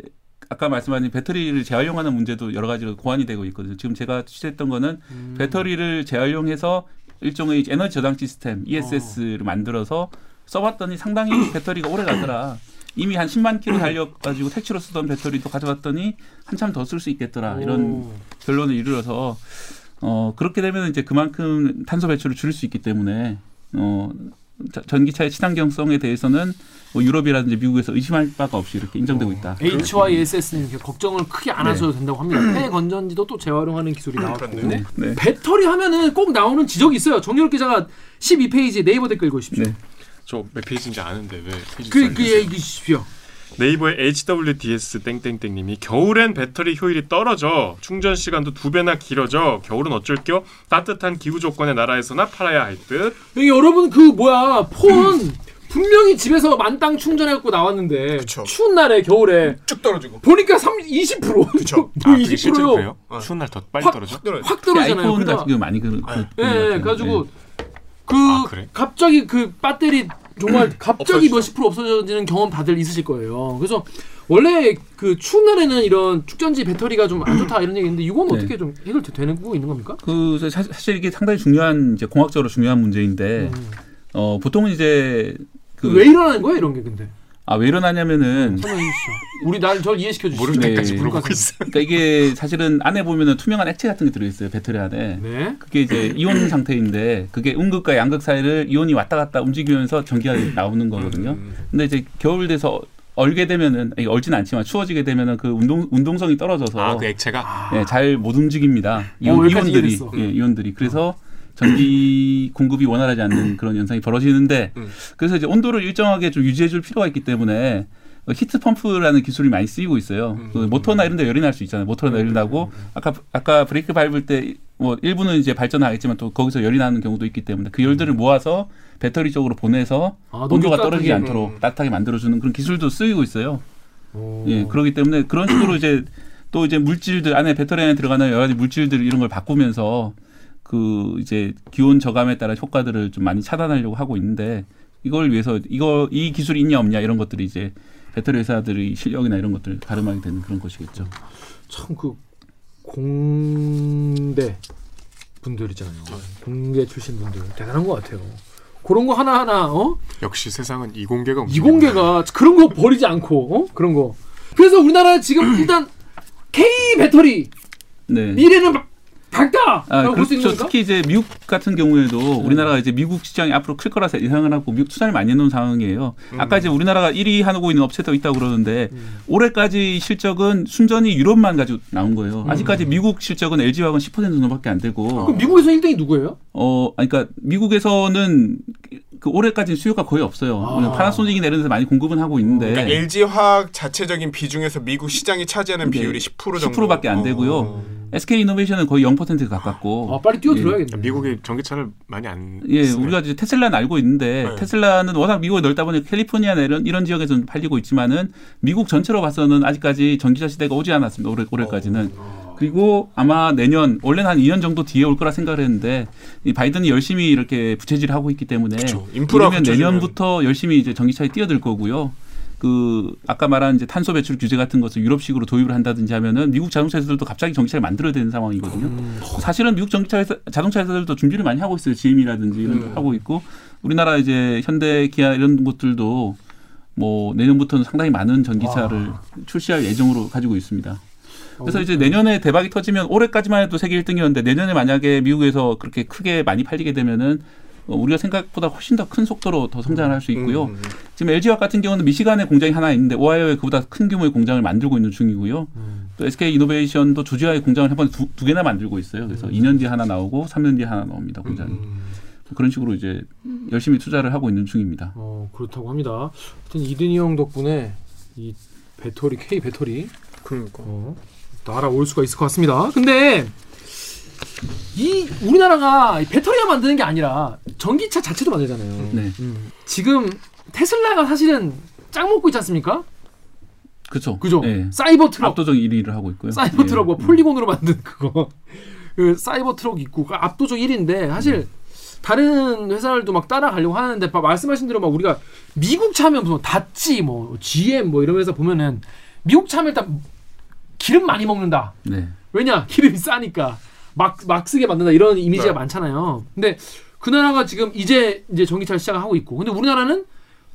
아까 말씀하신 배터리를 재활용하는 문제도 여러 가지로 고안이 되고 있거든요. 지금 제가 취재했던 거는 음. 배터리를 재활용해서 일종의 에너지 저장 시스템 ESS를 만들어서 써봤더니 상당히 배터리가 오래 가더라. 이미 한 10만 킬로 달려가지고 택시로 쓰던 배터리도 가져갔더니 한참 더 쓸 수 있겠더라. 이런 오. 결론을 이르러서 어 그렇게 되면 이제 그만큼 탄소 배출을 줄일 수 있기 때문에 어 자- 전기차의 친환경성에 대해서는 뭐 유럽이라든지 미국에서 의심할 바가 없이 이렇게 인정되고 있다. HYSS는 이렇게 걱정을 크게 안 네. 하셔도 된다고 합니다. 폐 건전지도 또 재활용하는 기술이 나왔고. 네, 네. 배터리 하면은 꼭 나오는 지적이 있어요. 정유럽 기자가 12페이지 네이버 댓글 읽으십시오. 네. 저 몇 페이지인지 아는데 왜 페이지 그, 그, 그 얘기 주십시오. 네이버의 HWDS 땡땡땡님이 겨울엔 배터리 효율이 떨어져 충전 시간도 두 배나 길어져 겨울은 어쩔 겨 따뜻한 기후 조건의 나라에서나 팔아야 할 듯. 여러분 그 뭐야 폰 분명히 집에서 만땅 충전해갖고 나왔는데 그쵸. 추운 날에 겨울에 쭉 떨어지고. 보니까 3, 20% 그쵸. 뭐 아, 그게 실제로 20%요. 그래요? 어. 추운 날 더 빨리 확- 떨어져? 떨어져. 확 떨어지잖아요. 아이폰 같은 경우 많이 그, 예, 그 예, 같아요. 그래가지고 그 아, 그래? 갑자기 그 배터리 정말 갑자기. 몇십 프로 없어지는 경험 다들 있으실 거예요. 그래서 원래 그 추운 날에는 이런 축전지 배터리가 좀 안 좋다 이런 얘기인데 이건 네. 어떻게 좀 해결되고 있는 겁니까? 그 사- 사실 이게 상당히 중요한 이제 공학적으로 중요한 문제인데 음. 어 보통은 이제 그 왜 일어나는 거예요 이런 게 근데? 아왜 주시죠. 우리 날 저를 이해시켜 주시죠. 모를 네. 때까지 물어보고 있어. 그러니까 이게 사실은 안에 보면은 투명한 액체 같은 게 들어 있어요 배터리 안에. 네. 그게 이제 이온 상태인데 그게 음극과 양극 사이를 이온이 왔다 갔다 움직이면서 전기가 나오는 거거든요. 음. 근데 이제 겨울 돼서 얼게 되면은 아니, 얼진 않지만 추워지게 되면은 그 운동 운동성이 떨어져서 아, 그 액체가 예, 잘못 움직입니다. 이온, 어, 여기까지 이온들이. 예, 이온들이 그래서 전기 공급이 원활하지 않는 그런 현상이 벌어지는데 음. 그래서 이제 온도를 일정하게 좀 유지해줄 필요가 있기 때문에 어, 히트 펌프라는 기술이 많이 쓰이고 있어요. 음. 그 모터나 이런 데 열이 날 수 있잖아요. 모터나 열이 나고 아까 아까 브레이크 밟을 때 뭐 일부는 이제 발전하겠지만 또 거기서 열이 나는 경우도 있기 때문에 그 열들을 모아서 배터리 쪽으로 보내서 아, 온도가. 떨어지지 않도록 음. 따뜻하게 만들어주는 그런 기술도 쓰이고 있어요. 오. 예, 그렇기 때문에 그런 식으로 이제 또 이제 물질들 안에 배터리 안에 들어가는 여러 가지 물질들 이런 걸 바꾸면서 그 이제 기온 저감에 따른 효과들을 좀 많이 차단하려고 하고 있는데 이걸 위해서 이거 이 기술이 있냐 없냐 이런 것들이 이제 배터리 회사들의 실력이나 이런 것들 가름하게 되는 그런 것이겠죠. 참 그 공대 분들 있잖아요. 공대 출신 분들 대단한 것 같아요. 그런 거 하나 하나 어 역시 세상은 이공계가 이공계가 그런 거 버리지 않고 어 그런 거. 그래서 우리나라 지금 일단 K 배터리 네. 미래는 막 밝다. 아, 볼수 있는 그렇죠. 건가? 특히 이제 미국 같은 경우에도 우리나라가 이제 미국 시장이 앞으로 클 거라 서 예상을 하고 미국 투자를 많이 해놓은 상황이에요. 아까 이제 우리나라가 1위 하고 있는 업체도 있다고 그러는데 올해까지 실적은 순전히 유럽만 가지고 나온 거예요. 아직까지 미국 실적은 LG화학은 10% 정도밖에 안 되고 그럼 미국에서 1등이 누구예요? 어, 그러니까 미국에서는 그 올해까지 수요가 거의 없어요. 아. 파나소닉이나 이런 데서 많이 공급은 하고 있는데 그러니까 LG 화학 자체적인 비중에서 미국 시장이 차지하는 네. 비율이 10% 정도. 10%밖에 안 되고요. 어. SK 이노베이션은 거의 0% 가깝고. 아 빨리 뛰어들어야겠네. 미국이 전기차를 많이 안 예, 쓰네. 우리가 이제 테슬라는 알고 있는데 네. 테슬라는 워낙 미국에 넓다 보니 캘리포니아나 이런 이런 지역에서는 팔리고 있지만은 미국 전체로 봐서는 아직까지 전기차 시대가 오지 않았습니다. 올해 올해까지는. 그리고 아마 내년 원래는 한 2년 정도 뒤에 올 거라 생각을 했는데 이 바이든이 열심히 이렇게 부채질을 하고 있기 때문에 갖춰주면- 내년부터 열심히 이제 전기차에 뛰어들 거고요. 그 아까 말한 이제 탄소 배출 규제 같은 것을 유럽식으로 도입을 한다든지 하면은 미국 자동차 회사들도 갑자기 전기차를 만들어야 되는 상황이거든요. 사실은 미국 전기차 회사, 자동차 회사들도 준비를 많이 하고 있어요. GM이라든지 이런 거 하고 있고 우리나라 이제 현대, 기아 이런 곳들도 뭐 내년부터는 상당히 많은 전기차를 출시할 예정으로 가지고 있습니다. 그래서 이제 내년에 대박이 터지면 올해까지만 해도 세계 1등이었는데 내년에 만약에 미국에서 그렇게 크게 많이 팔리게 되면은 어, 우리가 생각보다 훨씬 더 큰 속도로 더 성장을 할 수 있고요. 음. 지금 LG화학 같은 경우는 미시간에 공장이 하나 있는데 오하이오에 그보다 큰 규모의 공장을 만들고 있는 중이고요. 또 SK 이노베이션도 조지아에 공장을 한번 두, 두 개나 만들고 있어요. 그래서 2년 뒤에 하나 나오고 3년 뒤에 하나 나옵니다. 공장이. 그런 식으로 이제 열심히 투자를 하고 있는 중입니다. 어 그렇다고 합니다. 하여튼 이든이 형 덕분에 이 배터리 K 배터리 그러니까. 어, 또 알아올 수가 있을 것 같습니다. 근데 이 우리나라가 이 배터리만 만드는 게 아니라 전기차 자체도 만들잖아요. 네. 음. 지금 테슬라가 사실은 짱 먹고 있지 않습니까? 그렇죠. 그죠? 예. 사이버 트럭, 압도적 1위를 하고 있고요. 사이버 예. 트럭 뭐 폴리곤으로 만든 그거 그 사이버 트럭 있고 그 압도적 1위인데 사실 다른 회사들도 막 따라가려고 하는데 막 말씀하신 대로 막 우리가 미국 차면 무슨 다찌 뭐 GM 뭐 이런 회사 보면은 미국 차면 일단 기름 많이 먹는다. 네. 왜냐 기름이 싸니까 막 막 쓰게 만든다 이런 이미지가 네. 많잖아요. 근데 그 나라가 지금 이제 이제 전기차를 시작하고 있고, 근데 우리나라는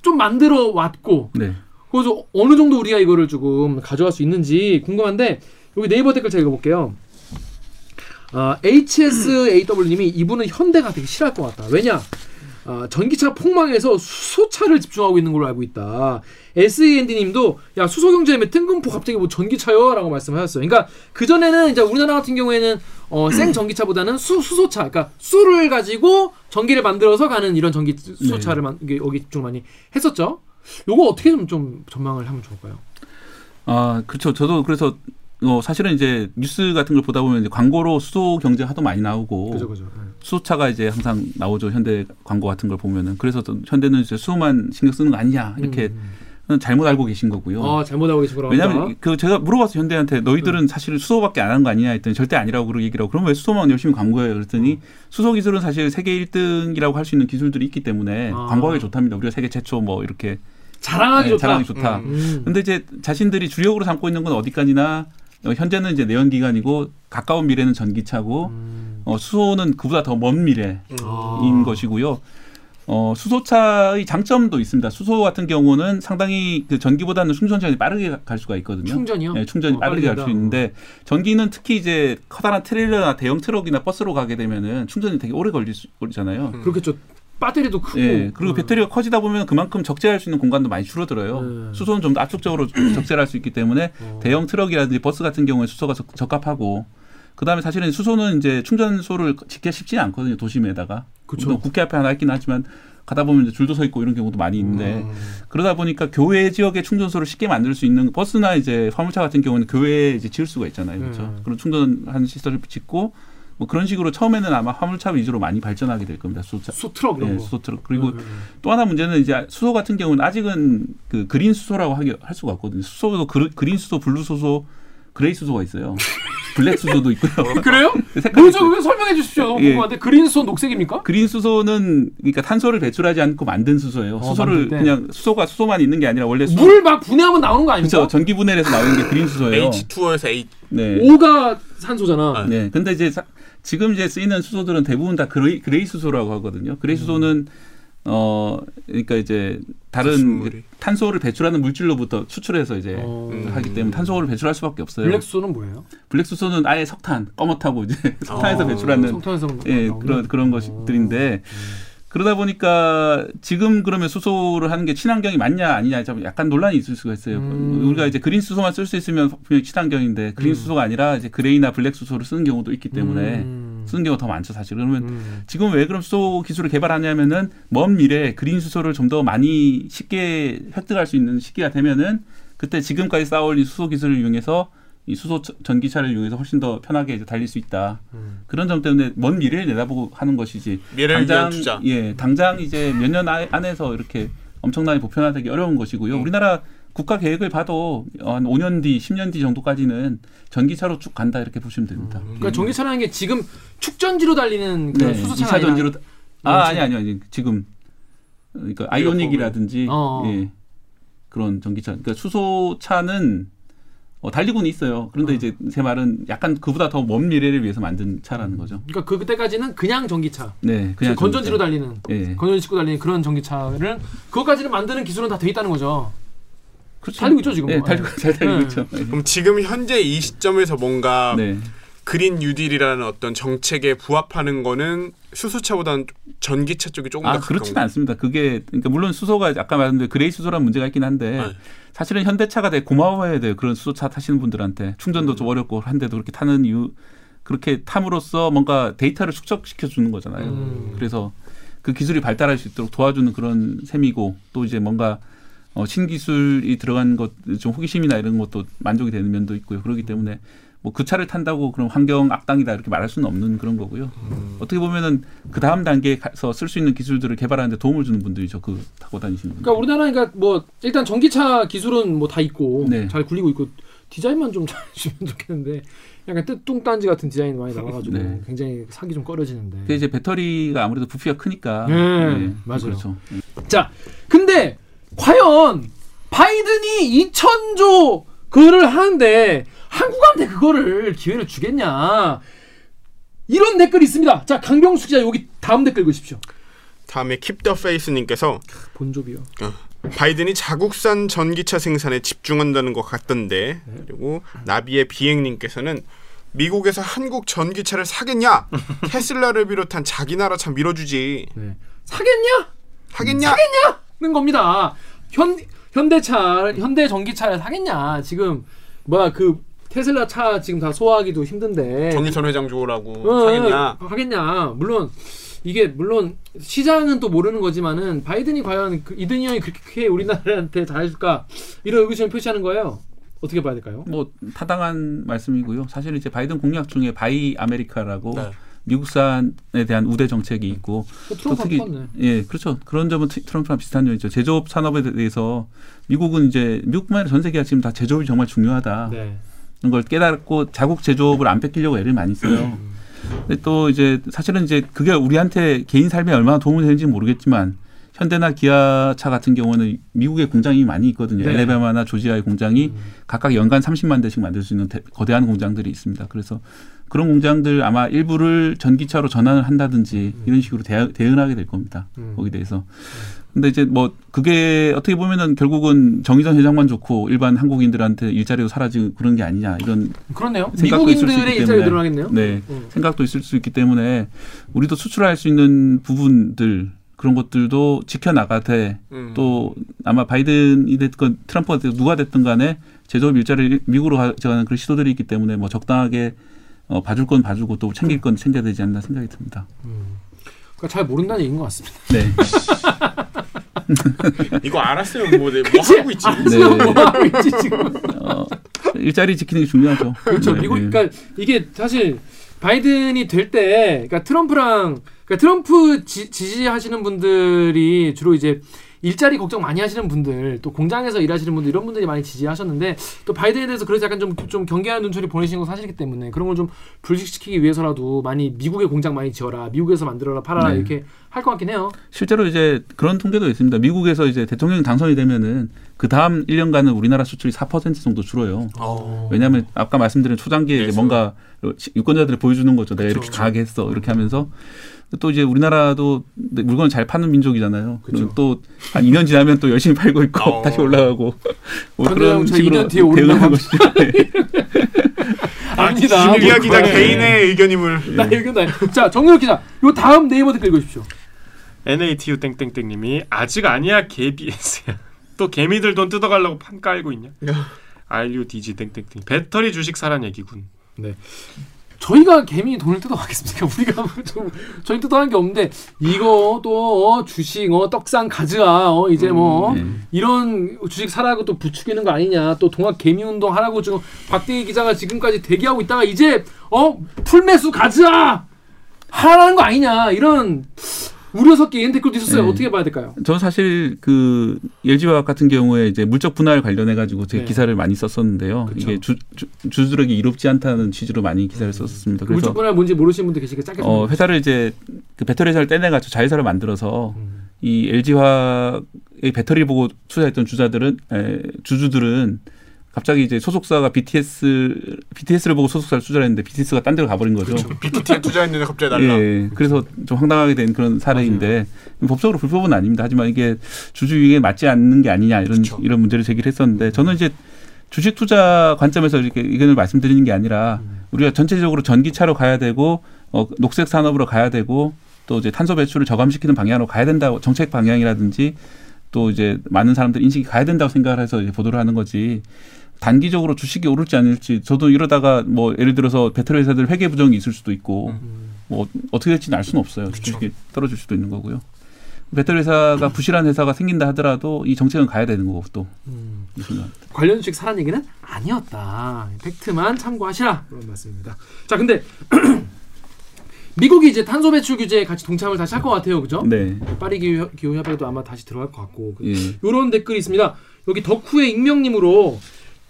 좀 만들어 왔고, 네. 그래서 어느 정도 우리가 이거를 조금 가져갈 수 있는지 궁금한데 여기 네이버 댓글 제가 읽어볼게요. 아, HSAW님이 이분은 현대가 되게 싫어할 것 같다. 왜냐? 아, 전기차 폭망해서 수소차를 집중하고 있는 걸로 알고 있다. SEND님도 야 수소 경제에 뜬금포 갑자기 뭐 전기차요라고 말씀하셨어요. 그러니까 그 전에는 이제 우리나라 같은 경우에는 어, 생 전기차보다는 수 수소차, 그러니까 수를 가지고 전기를 만들어서 가는 이런 전기 수소차를 만, 이게 여기 집중 많이 했었죠. 요거 어떻게 좀, 좀 전망을 하면 좋을까요? 아, 그렇죠. 저도 그래서 어, 사실은 이제 뉴스 같은 걸 보다 보면 이제 광고로 수소 경제 하도 많이 나오고 그죠, 그죠. 수소차가 이제 항상 나오죠. 현대 광고 같은 걸 보면은 그래서 또 현대는 이제 수소만 신경 쓰는 거 아니냐 이렇게 음, 잘못 알고 계신 거고요. 음. 아 잘못하고 계신 거라고 왜냐하면. 그 제가 물어봤어 현대한테 너희들은 사실 수소밖에 안 하는 거 아니냐 했더니 절대 아니라고 그러고 얘기라고 그럼 왜 수소만 열심히 광고해요 그랬더니 수소 기술은 사실 세계 1등이라고 할 수 있는 기술들이 있기 때문에 아. 광고하기 좋답니다 우리가 세계 최초 뭐 이렇게 자랑하기 네, 좋다. 자랑하기 좋다 음. 음. 근데 이제 자신들이 주력으로 삼고 있는 건 어디까지나 어, 현재는 이제 내연기관이고 가까운 미래는 전기차고 음. 어, 수소는 그보다 더 먼 미래인 아. 것이고요. 어, 수소차의 장점도 있습니다. 수소 같은 경우는 상당히 그 전기보다는 충전 시간이 빠르게 갈 수가 있거든요. 충전이요? 네, 충전이 어, 빠르게 갈 수 있는데 전기는 특히 이제 커다란 트레일러나 대형 트럭이나 버스로 가게 되면은 충전이 되게 오래 걸리잖아요. 그렇겠죠. 배터리도 크고. 예, 그리고 어. 배터리가 커지다 보면 그만큼 적재할 수 있는 공간도 많이 줄어들어요. 네. 수소는 좀 더 압축적으로 적재를 할 수 있기 때문에 어. 대형 트럭이라든지 버스 같은 경우에 수소가 적, 적합하고 그다음에 사실은 수소는 이제 충전소를 짓기가 쉽지 않거든요 도심에다가. 물론 국회 앞에 하나 있긴 하지만 가다 보면 이제 줄도 서 있고 이런 경우도 많이 있는데 음. 그러다 보니까 교외 지역에 충전소를 쉽게 만들 수 있는 버스나 이제 화물차 같은 경우는 교외에 이제 지을 수가 있잖아요 그렇죠 음. 그런 충전하는 시설을 짓고 뭐 그런 식으로 처음에는 아마 화물차 위주로 많이 발전하게 될 겁니다 수소차 수 트럭 이런 예, 거. 수소 트럭 그리고 음, 음. 또 하나 문제는 이제 수소 같은 경우는 아직은 그 그린 수소라고 하기 할 수가 없거든요. 수소도 그, 그린 수소, 블루 수소, 그레이 수소가 있어요. 블랙 수소도 있고요. 그래요? 색깔이 뭐죠? 그거 설명해 주십시오. 너무 예. 궁금한데 그린 수소 녹색입니까? 그린 수소는 그러니까 탄소를 배출하지 않고 만든 수소예요. 어, 수소를. 그냥 수소가 수소만 있는 게 아니라 원래 수, 물 막 분해하면 나오는 거 아닙니까? 그렇죠. 전기 분해해서 나오는 게 그린 수소예요. H2O에서 H 네. O가 산소잖아. 아, 네. 근데 이제 사- 지금 이제 쓰이는 수소들은 대부분 다 그레이, 그레이 수소라고 하거든요. 그레이 수소는 어 그러니까 이제 다른 수소물이. 탄소를 배출하는 물질로부터 추출해서 이제 어. 음. 하기 때문에 탄소를 배출할 수밖에 없어요. 블랙 수소는 뭐예요? 블랙 수소는 아예 석탄, 꺼멓다고 이제 석탄에서 어. 배출하는 석탄에서 예? 그런 그런 것들인데 그러다 보니까 지금 그러면 수소를 하는 게 친환경이 맞냐 아니냐 좀 약간 논란이 있을 수가 있어요. 음. 우리가 이제 그린 수소만 쓸 수 있으면 분명히 친환경인데 그린 음. 수소가 아니라 이제 그레이나 블랙 수소를 쓰는 경우도 있기 때문에 음. 쓰는 경우가 더 많죠 사실. 그러면 음. 지금 왜 그럼 수소 기술을 개발하냐면은 먼 미래에 그린 수소를 좀 더 많이 쉽게 획득할 수 있는 시기가 되면은 그때 지금까지 쌓아올린 수소 기술을 이용해서 이 수소 저- 전기차를 이용해서 훨씬 더 편하게 이제 달릴 수 있다. 음. 그런 점 때문에 먼 미래를 내다보고 하는 것이지. 미래를 위한 투자. 예, 당장 이제 몇 년 안에서 이렇게 엄청나게 보편화되기 어려운 것이고요. 우리나라 국가 계획을 봐도 한 5년 뒤, 10년 뒤 정도까지는 전기차로 쭉 간다 이렇게 보시면 됩니다. 그러니까 전기차라는 게 지금 축전지로 달리는 그런 네, 수소차가 아니라 전지로 아. 아니 아니 아니 지금 그러니까 아이오닉이라든지 어. 예 그런 전기차 그러니까 수소차는 어, 달리고는 있어요. 그런데 어. 이제 제 말은 약간 그보다 더 먼 미래를 위해서 만든 차라는 거죠. 그러니까 그 그때까지는 그냥 전기차. 네, 그냥 건전지로 전기차. 달리는 예, 건전지 싣고 달리는 그런 전기차를 그것까지는 만드는 기술은 다 돼 있다는 거죠. 그렇죠. 달리고 있죠, 지금. 네, 달리고 잘 달리고 네. 있죠. 네. 그럼 지금 현재 이 시점에서 뭔가 네. 그린 뉴딜이라는 어떤 정책에 부합하는 거는 수소차보다는 전기차 쪽이 조금 아 더 그렇지는 않습니다. 그게 그러니까 물론 수소가 아까 말했는데 그레이 수소라는 문제가 있긴 한데 네. 사실은 현대차가 되게 고마워해야 돼요. 그런 수소차 타시는 분들한테 충전도 좀 어렵고 한데도 그렇게 타는 이유 그렇게 탐으로써 뭔가 데이터를 축적시켜 주는 거잖아요. 음. 그래서 그 기술이 발달할 수 있도록 도와주는 그런 셈이고 또 이제 뭔가 어, 신기술이 들어간 것 좀 호기심이나 이런 것도 만족이 되는 면도 있고요. 그렇기 때문에 뭐 그 차를 탄다고 그럼 환경 악당이다 이렇게 말할 수는 없는 그런 거고요. 어떻게 보면은 그 다음 단계에 가서 쓸 수 있는 기술들을 개발하는데 도움을 주는 분들이죠. 그 타고 다니시는 분들. 그러니까 우리나라 그러니까 뭐 일단 전기차 기술은 뭐 다 있고 네. 잘 굴리고 있고 디자인만 좀 잘해주면 좋겠는데 약간 뚱딴지 같은 디자인 많이 나와가지고 네. 굉장히 사기 좀 꺼려지는데. 근데 이제 배터리가 아무래도 부피가 크니까. 네, 맞아요. 그렇죠. 자, 근데 과연 바이든이 2천조 그거를 하는데 한국한테 그거를 기회를 주겠냐? 이런 댓글이 있습니다. 자, 강병수 기자 여기 다음 댓글 보십시오. 다음에 킵더 페이스님께서 본조비요. 바이든이 자국산 전기차 생산에 집중한다는 것 같던데 그리고 나비의 비행님께서는 미국에서 한국 전기차를 사겠냐 테슬라를 비롯한 자기 나라 차 밀어주지 네. 사겠냐? 하겠냐 는 겁니다. 현 현대차 현대 전기차를 사겠냐? 지금 뭐야 그 테슬라 차 지금 다 소화하기도 힘든데 정의선 회장 좋으라고 어, 사겠냐 하겠냐? 물론 이게 물론 시장은 또 모르는 거지만은 바이든이 과연 그 이든이 형이 그렇게 우리나라한테 잘해줄까 이런 의구심을 표시하는 거예요. 어떻게 봐야 될까요? 뭐 타당한 말씀이고요. 사실 이제 바이든 공약 중에 Buy America라고 네. 미국산에 대한 우대 정책이 있고 또또 트럼프 특히 네예 그렇죠 그런 점은 트- 트럼프랑 비슷한 점이 있죠 제조업 산업에 대해서 미국은 이제 미국뿐만 아니라 전 세계가 지금 다 제조업이 정말 중요하다 네. 이런 걸 깨닫고 자국 제조업을 안 뺏기려고 애를 많이 써요. 근데 또 이제 사실은 이제 그게 우리한테 개인 삶에 얼마나 도움이 되는지 모르겠지만 현대나 기아차 같은 경우는 미국의 공장이 많이 있거든요. 네. 엘레베마나 조지아의 공장이 각각 연간 30만 대씩 만들 수 있는 대- 거대한 공장들이 있습니다. 그래서 그런 공장들 아마 일부를 전기차로 전환을 한다든지 이런 식으로 대, 대응하게 될 겁니다. 음. 거기에 대해서. 근데 이제 뭐 그게 어떻게 보면은 결국은 정의선 회장만 좋고 일반 한국인들한테 일자리도 사라지고 그런 게 아니냐 이런 그렇네요. 생각도 있을 수 있기 때문에. 네 음. 생각도 있을 수 있기 때문에 우리도 수출할 수 있는 부분들 그런 것들도 지켜나가되 음. 또 아마 바이든이 됐건 트럼프가 됐건 누가 됐든 간에 제조업 일자리를 미국으로 가져가는 그런 시도들이 있기 때문에 뭐 적당하게 어, 봐줄 건 봐주고 또 챙길 건 챙겨야 되지 않나 생각이 듭니다. 그러니까 잘 모른다는 얘기인 것 같습니다. 네. 이거 알았으면 뭐, 네, 뭐 하고 있지. 네. 뭐 하고 있지 지금? 어, 일자리 지키는 게 중요하죠. 그렇죠. 네, 미국 네. 그러니까 이게 사실 바이든이 될 때 그러니까 트럼프랑 그러니까 트럼프 지, 지지하시는 분들이 주로 이제 일자리 걱정 많이 하시는 분들 또 공장에서 일하시는 분들 이런 분들이 많이 지지하셨는데 또 바이든에 대해서 그래서 약간 좀, 좀 경계하는 눈초리 보내시는 건 사실이기 때문에 그런 걸 좀 불식시키기 위해서라도 많이 미국의 공장 많이 지어라 미국에서 만들어라 팔아라 네. 이렇게 할 것 같긴 해요. 실제로 이제 그런 통계도 있습니다. 미국에서 이제 대통령이 당선이 되면은 그 다음 1년간은 우리나라 수출이 4% 정도 줄어요. 왜냐하면 아까 말씀드린 초장기에 그래서. 뭔가 유권자들이 보여주는 거죠. 내가 이렇게 강하게 했어. 이렇게 하면서 또 이제 우리나라도 물건을 잘 파는 민족이잖아요. 그쵸. 또한 2년 지나면 또 열심히 팔고 있고 어. 다시 올라가고 뭐 그런 식으로 2년 뒤에 오른다고 대응하는 것이죠. 네. 아닙니다. 이야기 다 뭐, 개인의 의견임을. 나 이거 나. 자 정렬 기자, 요 다음 네이버 댓글 읽어주십시오. NATU 땡땡땡님이 아직 아니야 개비에스야. 또 개미들 돈 뜯어가려고 판 깔고 있냐? RUDG 땡땡땡 배터리 주식 사란 얘기군. 저희가 개미 돈을 뜯어가겠습니까? 우리가 좀 저희 뜯어가는 게 없는데 이거 또 어, 주식 어, 떡상 가즈아 어, 이제 뭐 네. 이런 주식 사라고 또 부추기는 거 아니냐. 또 동학 개미 운동 하라고 지금 박대기 기자가 지금까지 대기하고 있다가 이제 어? 풀매수 가즈아 하라는 거 아니냐. 이런 우려 섞인 댓글도 있었어요. 네. 어떻게 봐야 될까요? 저는 사실 그 LG화학 같은 경우에 이제 물적 분할 관련해 가지고 제 네. 기사를 많이 썼었는데요. 그쵸. 이게 주, 주, 주주들에게 이롭지 않다는 취지로 많이 기사를 썼었습니다. 그래서 물적 분할 뭔지 모르시는 분들 계시니까 짧게 어, 좀. 회사를 이제 그 배터리 회사를 떼내 가지고 자회사를 만들어서 음. 이 LG화학의 배터리 보고 투자했던 주자들은 에, 주주들은 갑자기 이제 소속사가 BTS BTS를 보고 소속사를 투자를 했는데 BTS가 딴 데로 가버린 거죠. BT에 투자했는데 갑자기 날라. 예, 그래서 좀 황당하게 된 그런 사례인데 법적으로 불법은 아닙니다. 하지만 이게 주주 이익에 맞지 않는 게 아니냐 이런 그쵸. 이런 문제를 제기를 했었는데 저는 이제 주식 투자 관점에서 이렇게 의견을 말씀드리는 게 아니라 우리가 전체적으로 전기차로 가야 되고 어, 녹색 산업으로 가야 되고 또 이제 탄소 배출을 저감시키는 방향으로 가야 된다고 정책 방향이라든지 또 이제 많은 사람들 인식이 가야 된다고 생각을 해서 보도를 하는 거지. 단기적으로 주식이 오를지 아닐지 저도 이러다가 뭐 예를 들어서 배터리 회사들 회계 부정이 있을 수도 있고 뭐 어떻게 될지는 알 수는 없어요. 주식이 떨어질 수도 있는 거고요. 배터리 회사가 부실한 회사가 생긴다 하더라도 이 정책은 가야 되는 거고 또 음. 관련 주식 사란 얘기는 아니었다. 팩트만 참고하시라 그런 말씀입니다. 자, 근데 미국이 이제 탄소 배출 규제에 같이 동참을 다시 할 것 같아요, 그죠? 네. 파리 기후, 기후 협약도 아마 다시 들어갈 것 같고 예. 이런 댓글이 있습니다. 여기 덕후의 익명님으로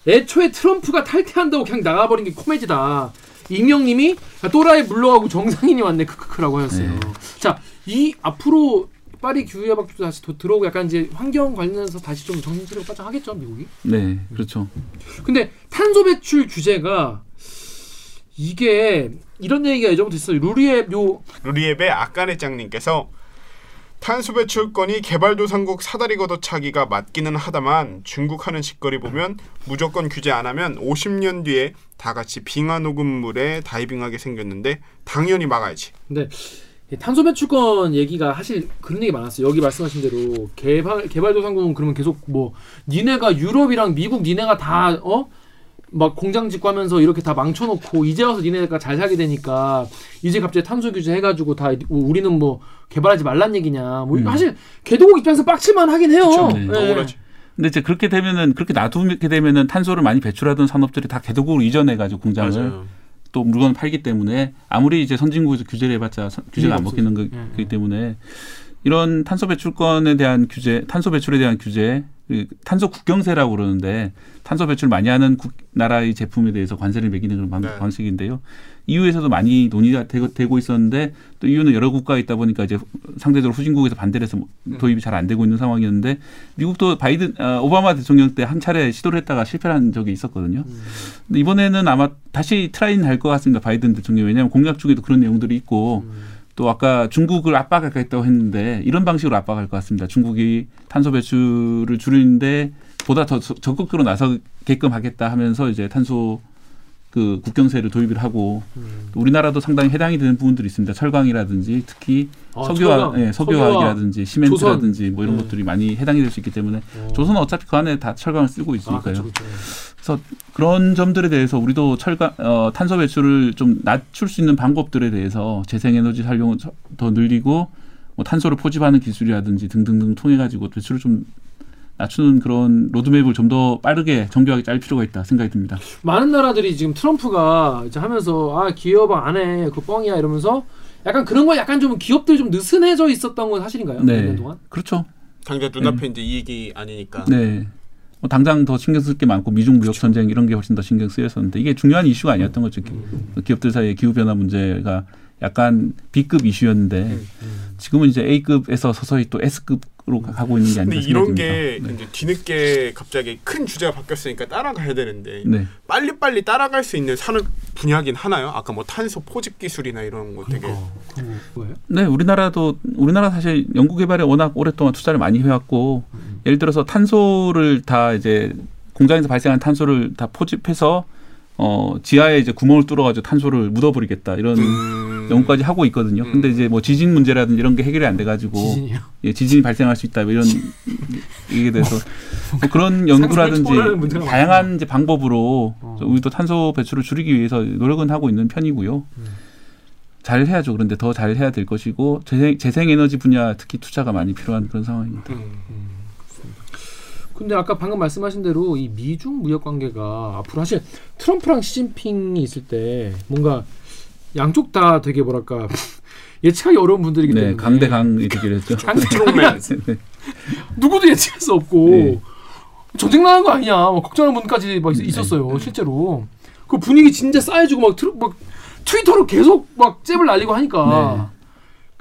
애초에 트럼프가 탈퇴한다고 그냥 나가버린 게 코미디다. 익명님이 또라이 물러가고 정상인이 왔네 크크크라고 하셨어요. 네. 자, 이 앞으로 파리 협약도 다시 도- 들어오고 약간 이제 환경 관련해서 다시 좀 정신차리고 빠져 하겠죠 미국이. 네. 그렇죠. 근데 탄소 배출 규제가 이게 이런 얘기가 예전부터 있어요. 루리앱 요 루리앱의 아까네 짱님께서 탄소 배출권이 개발도상국 사다리 걷어차기가 맞기는 하다만 중국 하는 짓거리 보면 무조건 규제 안 하면 50년 뒤에 다 같이 빙하 녹은 물에 다이빙하게 생겼는데 당연히 막아야지. 근데 이 탄소 배출권 얘기가 사실 그런 얘기 많았어요. 여기 말씀하신 대로 개발 개발도상국은 그러면 계속 뭐 니네가 유럽이랑 미국 니네가 다 어? 막 공장 짓고 하면서 이렇게 다 망쳐놓고 이제 와서 니네가 잘 살게 되니까 이제 갑자기 탄소 규제 해가지고 다 우리는 뭐 개발하지 말란 얘기냐 뭐 음. 사실 개도국 입장에서 빡칠만 하긴 해요. 그쵸? 네. 예. 억울하지. 근데 이제 그렇게 되면은 그렇게 놔두게 되면은 탄소를 많이 배출하던 산업들이 다 개도국으로 이전해 가지고 공장을 맞아요. 또 물건을 팔기 때문에 아무리 이제 선진국에서 규제를 해봤자 선- 규제가 안. 먹히는 예, 거기 기 때문에 이런 탄소 배출권에 대한 규제, 탄소 배출에 대한 규제, 그 탄소 국경세라고 그러는데 탄소 배출 많이 하는 국, 나라의 제품에 대해서 관세를 매기는 그런 방, 네. 방식인데요. EU에서도 많이 논의가 되고, 있었는데 또 EU는 여러 국가가 있다 보니까 이제 상대적으로 후진국에서 반대를 해서 뭐 도입이 잘 안 되고 있는 상황이었는데 미국도 바이든 어, 오바마 대통령 때 한 차례 시도를 했다가 실패를 한 적이 있었거든요. 근데 이번에는 아마 다시 트라이는 할것 같습니다. 바이든 대통령 왜냐하면 공약 중에도 그런 내용들이 있고 또 아까 중국을 압박하겠다고 했는데 이런 방식으로 압박할 것 같습니다. 중국이 탄소 배출을 줄이는데 보다 더 적- 적극적으로 나서게끔 하겠다 하면서 이제 탄소 그 국경세를 도입을 하고 또 우리나라도 상당히 해당이 되는 부분들이 있습니다. 철강이라든지 특히 아, 석유화, 예, 석유화학이라든지 시멘트라든지 뭐 이런 네. 것들이 많이 해당이 될 수 있기 때문에 어. 조선은 어차피 그 안에 다 철강을 쓰고 아, 있으니까요. 그렇죠, 그렇죠. 그래서 그런 점들에 대해서 우리도 철강 어, 탄소 배출을 좀 낮출 수 있는 방법들에 대해서 재생에너지 활용을 더- 더 늘리고 뭐 탄소를 포집하는 기술이라든지 등등등 통해 가지고 배출을 좀 낮추는 그런 로드맵을 좀 더 빠르게 정교하게 짤 필요가 있다 생각이 듭니다. 많은 나라들이 지금 트럼프가 이제 하면서 아 기업 안에 그 뻥이야 이러면서 약간 그런 거 약간 좀 기업들이 좀 느슨해져 있었던 건 사실인가요? 몇년 네, 동안? 그렇죠. 당장 눈앞에 이제 이익이 아니니까. 네. 뭐 당장 더 신경 쓸 게 많고 미중 무역 전쟁 이런 게 훨씬 더 신경 쓰였었는데 이게 중요한 이슈가 아니었던 거죠. 기- 기업들 사이의 기후 변화 문제가 약간 B급 이슈였는데 지금은 이제 A급에서 서서히 또 S급으 로 가고 있는 게 아닌가 근데 이런. 게 네. 이제 뒤늦게 갑자기 큰 주제가 바뀌었으니까 따라가야 되는데 네. 빨리 빨리 따라갈 수 있는 산업 분야긴 하나요? 아까 뭐 탄소 포집 기술이나 이런 거 되게 그러니까? 네, 우리나라도 우리나라 사실 연구 개발에 워낙 오랫동안 투자를 많이 해왔고 예를 들어서 탄소를 다 이제 공장에서 발생한 탄소를 다 포집해서 어 지하에 이제 구멍을 뚫어가지고 탄소를 묻어버리겠다 이런 음... 연구까지 하고 있거든요. 근데 이제 뭐 지진 문제라든지 이런 게 해결이 안 돼가지고 지진이요. 예, 지진이 발생할 수 있다 뭐 이런 얘기에 대해서 뭐 그런 연구라든지 다양한 이제 방법으로 어. 우리도 탄소 배출을 줄이기 위해서 노력은 하고 있는 편이고요. 음. 잘 해야죠. 그런데 더 잘 해야 될 것이고 재생, 재생에너지 분야 특히 투자가 많이 필요한 그런 상황입니다. 음. 근데 아까 방금 말씀하신 대로 이 미중 무역 관계가 앞으로 사실 트럼프랑 시진핑이 있을 때 뭔가 양쪽 다 되게 뭐랄까 예측하기 어려운 분들이기 네, 때문에 강대강이 되기로 했죠. 강대강이야. 네. 누구도 예측할 수 없고 네. 전쟁 나는 거 아니냐 뭐 걱정하는 분까지 막 있- 있었어요 실제로 그 분위기 진짜 쌓여지고 막, 트루, 막 트위터로 계속 막 잽을 날리고 하니까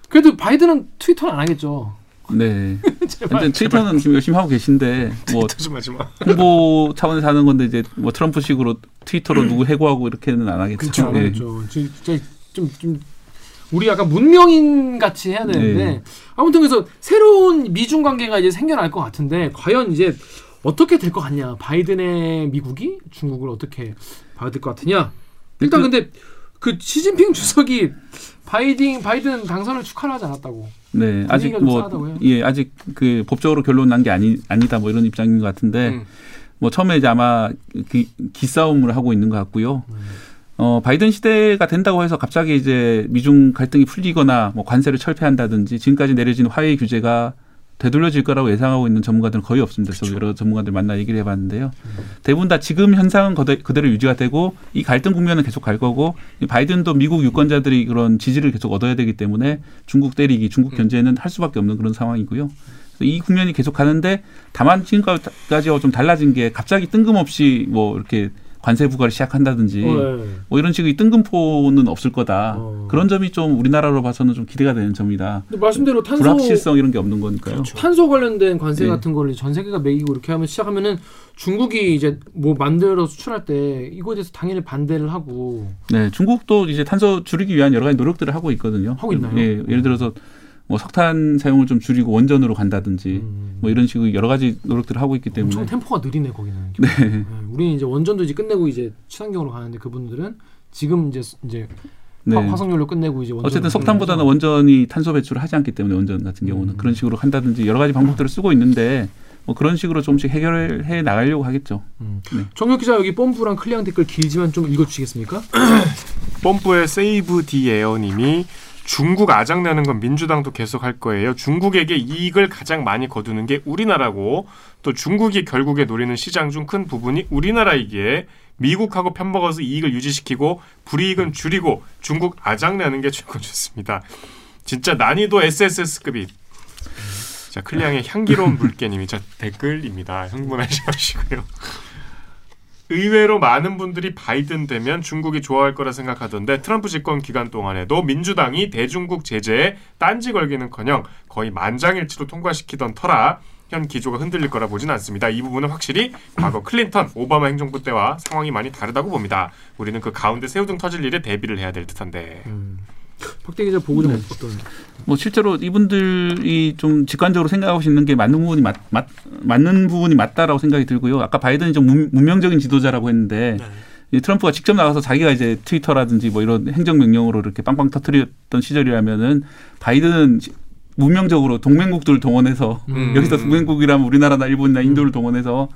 그래도 바이든은 트위터는 안 하겠죠 네. 제발 트위터는 지금 열심히 하고 계신데 뭐. 홍보 차원에서 하는 건데 이제 뭐 트럼프식으로 트위터로 누구 해고하고 이렇게는 안 하겠죠. 그렇죠 안 네. 진짜 좀, 좀 우리 약간 문명인 같이 해야 되는데 네. 아무튼 그래서 새로운 미중 관계가 이제 생겨날 것 같은데 과연 이제 어떻게 될 것 같냐 바이든의 미국이 중국을 어떻게 받을 것 같으냐 일단 그- 근데 그 시진핑 주석이 바이든 바이든 당선을 축하를 하지 않았다고 네, 아직 분위기가 좀 뭐? 예, 아직 그 법적으로 결론 난 게 아니 아니다 뭐 이런 입장인 것 같은데 음. 뭐 처음에 이제 아마 기, 기싸움을 하고 있는 것 같고요. 음. 어 바이든 시대가 된다고 해서 갑자기 이제 미중 갈등이 풀리거나 뭐 관세를 철폐한다든지 지금까지 내려진 화해 규제가 되돌려질 거라고 예상하고 있는 전문가들은 거의 없습니다. 그래서 여러 전문가들 만나 얘기를 해봤는데요. 대부분 다 지금 현상은 그대로 유지가 되고 이 갈등 국면은 계속 갈 거고 이 바이든도 미국 유권자들이 그런 지지를 계속 얻어야 되기 때문에 중국 때리기, 중국 견제는 할 수밖에 없는 그런 상황이고요. 이 국면이 계속 가는데 다만 지금까지와 좀 달라진 게 갑자기 뜬금없이 뭐 이렇게 관세 부과를 시작한다든지 어, 네. 뭐 이런 식의 뜬금포는 없을 거다. 어. 그런 점이 좀 우리나라로 봐서는 좀 기대가 되는 점이다. 말씀대로 탄소 불확실성 이런 게 없는 거니까요. 탄소 관련된 관세 네. 같은 거를 전 세계가 매기고 이렇게 하면 시작하면은 중국이 이제 뭐 만들어 수출할 때 이거에 대해서 당연히 반대를 하고 네, 중국도 이제 탄소 줄이기 위한 여러 가지 노력들을 하고 있거든요. 하고 있나요? 예, 예를 들어서 뭐 석탄 사용을 좀 줄이고 원전으로 간다든지 음. 뭐 이런 식의 여러 가지 노력들을 하고 있기 때문에 엄청 템포가 느리네 거기는. 네. 우리는 이제 원전도 이제 끝내고 이제 친환경으로 가는데 그분들은 지금 이제 이제 네. 화, 화석연료 끝내고 이제 원전 어쨌든 석탄보다는 원전이 탄소 배출을 하지 않기 때문에 원전 같은 경우는 음. 그런 식으로 한다든지 여러 가지 방법들을 쓰고 있는데 뭐 그런 식으로 조금씩 해결해 나가려고 하겠죠. 음. 네. 정혁 기자 여기 뽐뿌랑 클리앙 댓글 길지만 좀 읽어주시겠습니까? 펌프의 세이브 디 에어님이 중국 아장내는 건 민주당도 계속 할 거예요. 중국에게 이익을 가장 많이 거두는 게 우리나라고 또 중국이 결국에 노리는 시장 중 큰 부분이 우리나라이기에 미국하고 편먹어서 이익을 유지시키고 불이익은 줄이고 중국 아장내는 게 최고 좋습니다. 진짜 난이도 SSS급이 자 클리앙의 향기로운 물개님이 자 댓글입니다. 흥분하지 마시고요. 의외로 많은 분들이 바이든 되면 중국이 좋아할 거라 생각하던데 트럼프 집권 기간 동안에도 민주당이 대중국 제재에 딴지 걸기는커녕 거의 만장일치로 통과시키던 터라 현 기조가 흔들릴 거라 보진 않습니다. 이 부분은 확실히 과거 클린턴, 오바마 행정부 때와 상황이 많이 다르다고 봅니다. 우리는 그 가운데 새우등 터질 일에 대비를 해야 될 듯한데. 박대 기자 보고 좀 네. 어떤 뭐 실제로 이분들이 좀 직관적으로 생각하고 있는 게 맞는 부분이 맞, 맞 맞는 부분이 맞다라고 생각이 들고요. 아까 바이든이 좀 문, 문명적인 지도자라고 했는데 이 트럼프가 직접 나가서 자기가 이제 트위터라든지 뭐 이런 행정 명령으로 이렇게 빵빵 터트렸던 시절이라면은 바이든은 시- 문명적으로 동맹국들을 동원해서 음. 여기서 동맹국이라면 우리나라나 일본이나 인도를 동원해서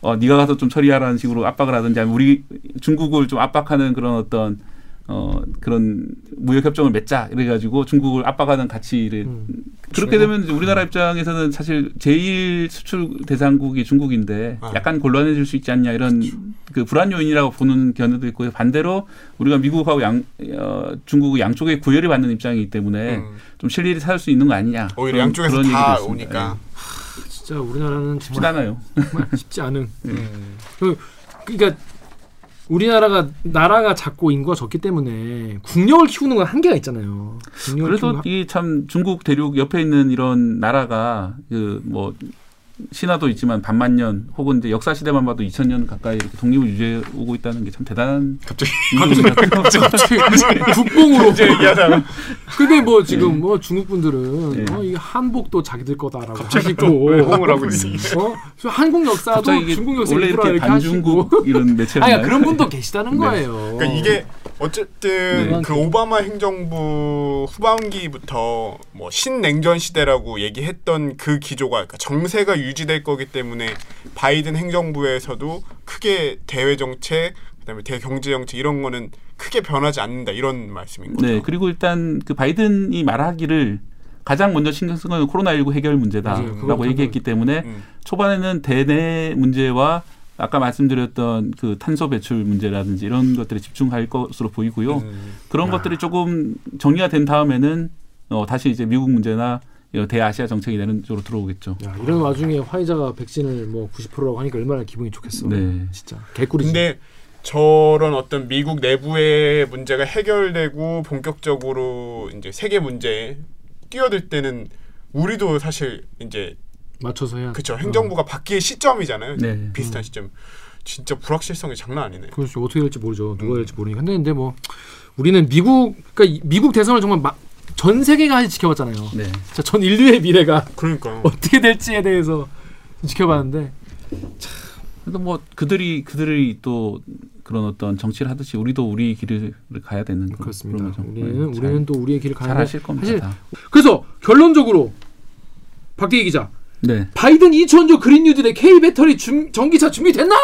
어 네가 가서 좀 처리하라는 식으로 압박을 하든지 아니면 우리 중국을 좀 압박하는 그런 어떤 어 그런 무역 협정을 맺자 이래 가지고 중국을 압박하는 가치를 음. 그렇게 되면 이제 우리나라 입장에서는 사실 제일 수출 대상국이 중국인데 아. 약간 곤란해질 수 있지 않냐 이런 그 불안 요인이라고 보는 견해도 있고 반대로 우리가 미국하고 양 어, 중국 양쪽에 구애를 받는 입장이기 때문에 음. 좀 실리를 찾을 수 있는 거 아니냐 오히려 그런- 양쪽에서 그런 다 얘기도 있습니다. 오니까. 진짜 우리나라는 쉽지 정말 않아요. 정말 쉽지 않은 음. 그러니까 우리나라가 나라가 작고 인구가 적기 때문에 국력을 키우는 건 한계가 있잖아요. 그래서 이 참 중국 대륙 옆에 있는 이런 나라가 그 뭐 신화도 있지만 반만 년 혹은 이제 역사 시대만 봐도 2000년 가까이 이렇게 독립을 유지해 오고 있다는 게 참 대단한 갑자기 갑자기 국뽕으로 이제 얘기하다가 근데 뭐 지금 뭐 중국 분들은 네. 어, 이 한복도 자기들 거다라고 갑자기 하시고 호응을 하고 있어? 어? 저 한국 역사도 갑자기 중국 역사 원래 이렇게 반중국 이런 매체였나요? 아니 그런 분도 계시다는 네. 거예요. 그러니까 이게 어쨌든 네. 그 오바마 행정부 후반기부터 뭐 신냉전 시대라고 얘기했던 그 기조가 그러니까 정세가 유지될 거기 때문에 바이든 행정부에서도 크게 대외 정책 그다음에 대경제 정책 이런 거는 크게 변하지 않는다 이런 말씀인 거죠. 네, 그리고 일단 그 바이든이 말하기를 가장 먼저 신경 쓴 건 코로나19 해결. 문제다라고 그거 얘기했기 때문에 음. 초반에는 대내 문제와 아까 말씀드렸던 그 탄소 배출 문제라든지 이런 것들에 집중할 것으로 보이고요. 음. 그런 것들이 조금 정리가 된 다음에는 어, 다시 이제 미국 문제나 이 대아시아 정책이 되는 쪽으로 들어오겠죠. 야, 이런 와중에 화이자가 백신을 뭐 90%라고 하니까 얼마나 기분이 좋겠어. 네. 진짜 개꿀이지. 근데 저런 어떤 미국 내부의 문제가 해결되고 본격적으로 이제 세계 문제에 뛰어들 때는 우리도 사실 이제 맞춰서 해야. 그쵸 행정부가 바뀔 시점이잖아요. 네. 비슷한 시점. 진짜 불확실성이 장난 아니네. 그렇죠. 어떻게 될지 모르죠. 누가 음. 될지 모르니까. 근데, 근데 뭐 우리는 미국 그러니까 이- 미국 대선을 정말 막, 전 세계가 지켜봤잖아요. 네. 자, 전 인류의 미래가 그러니까 어떻게 될지에 대해서 지켜봤는데 그래도 뭐 그들이 그들이 또 그런 어떤 정치를 하듯이 우리도 우리 길을 가야 되는 그렇습니다. 그런 거죠. 우리는 네, 잘- 우리는 또 우리의 길을 잘 가는데 하실 겁니다. 사실 다. 그래서 결론적으로 박대기 기자 네. 바이든 2천조 그린 뉴딜의 K 배터리 준- 전기차 준비됐나?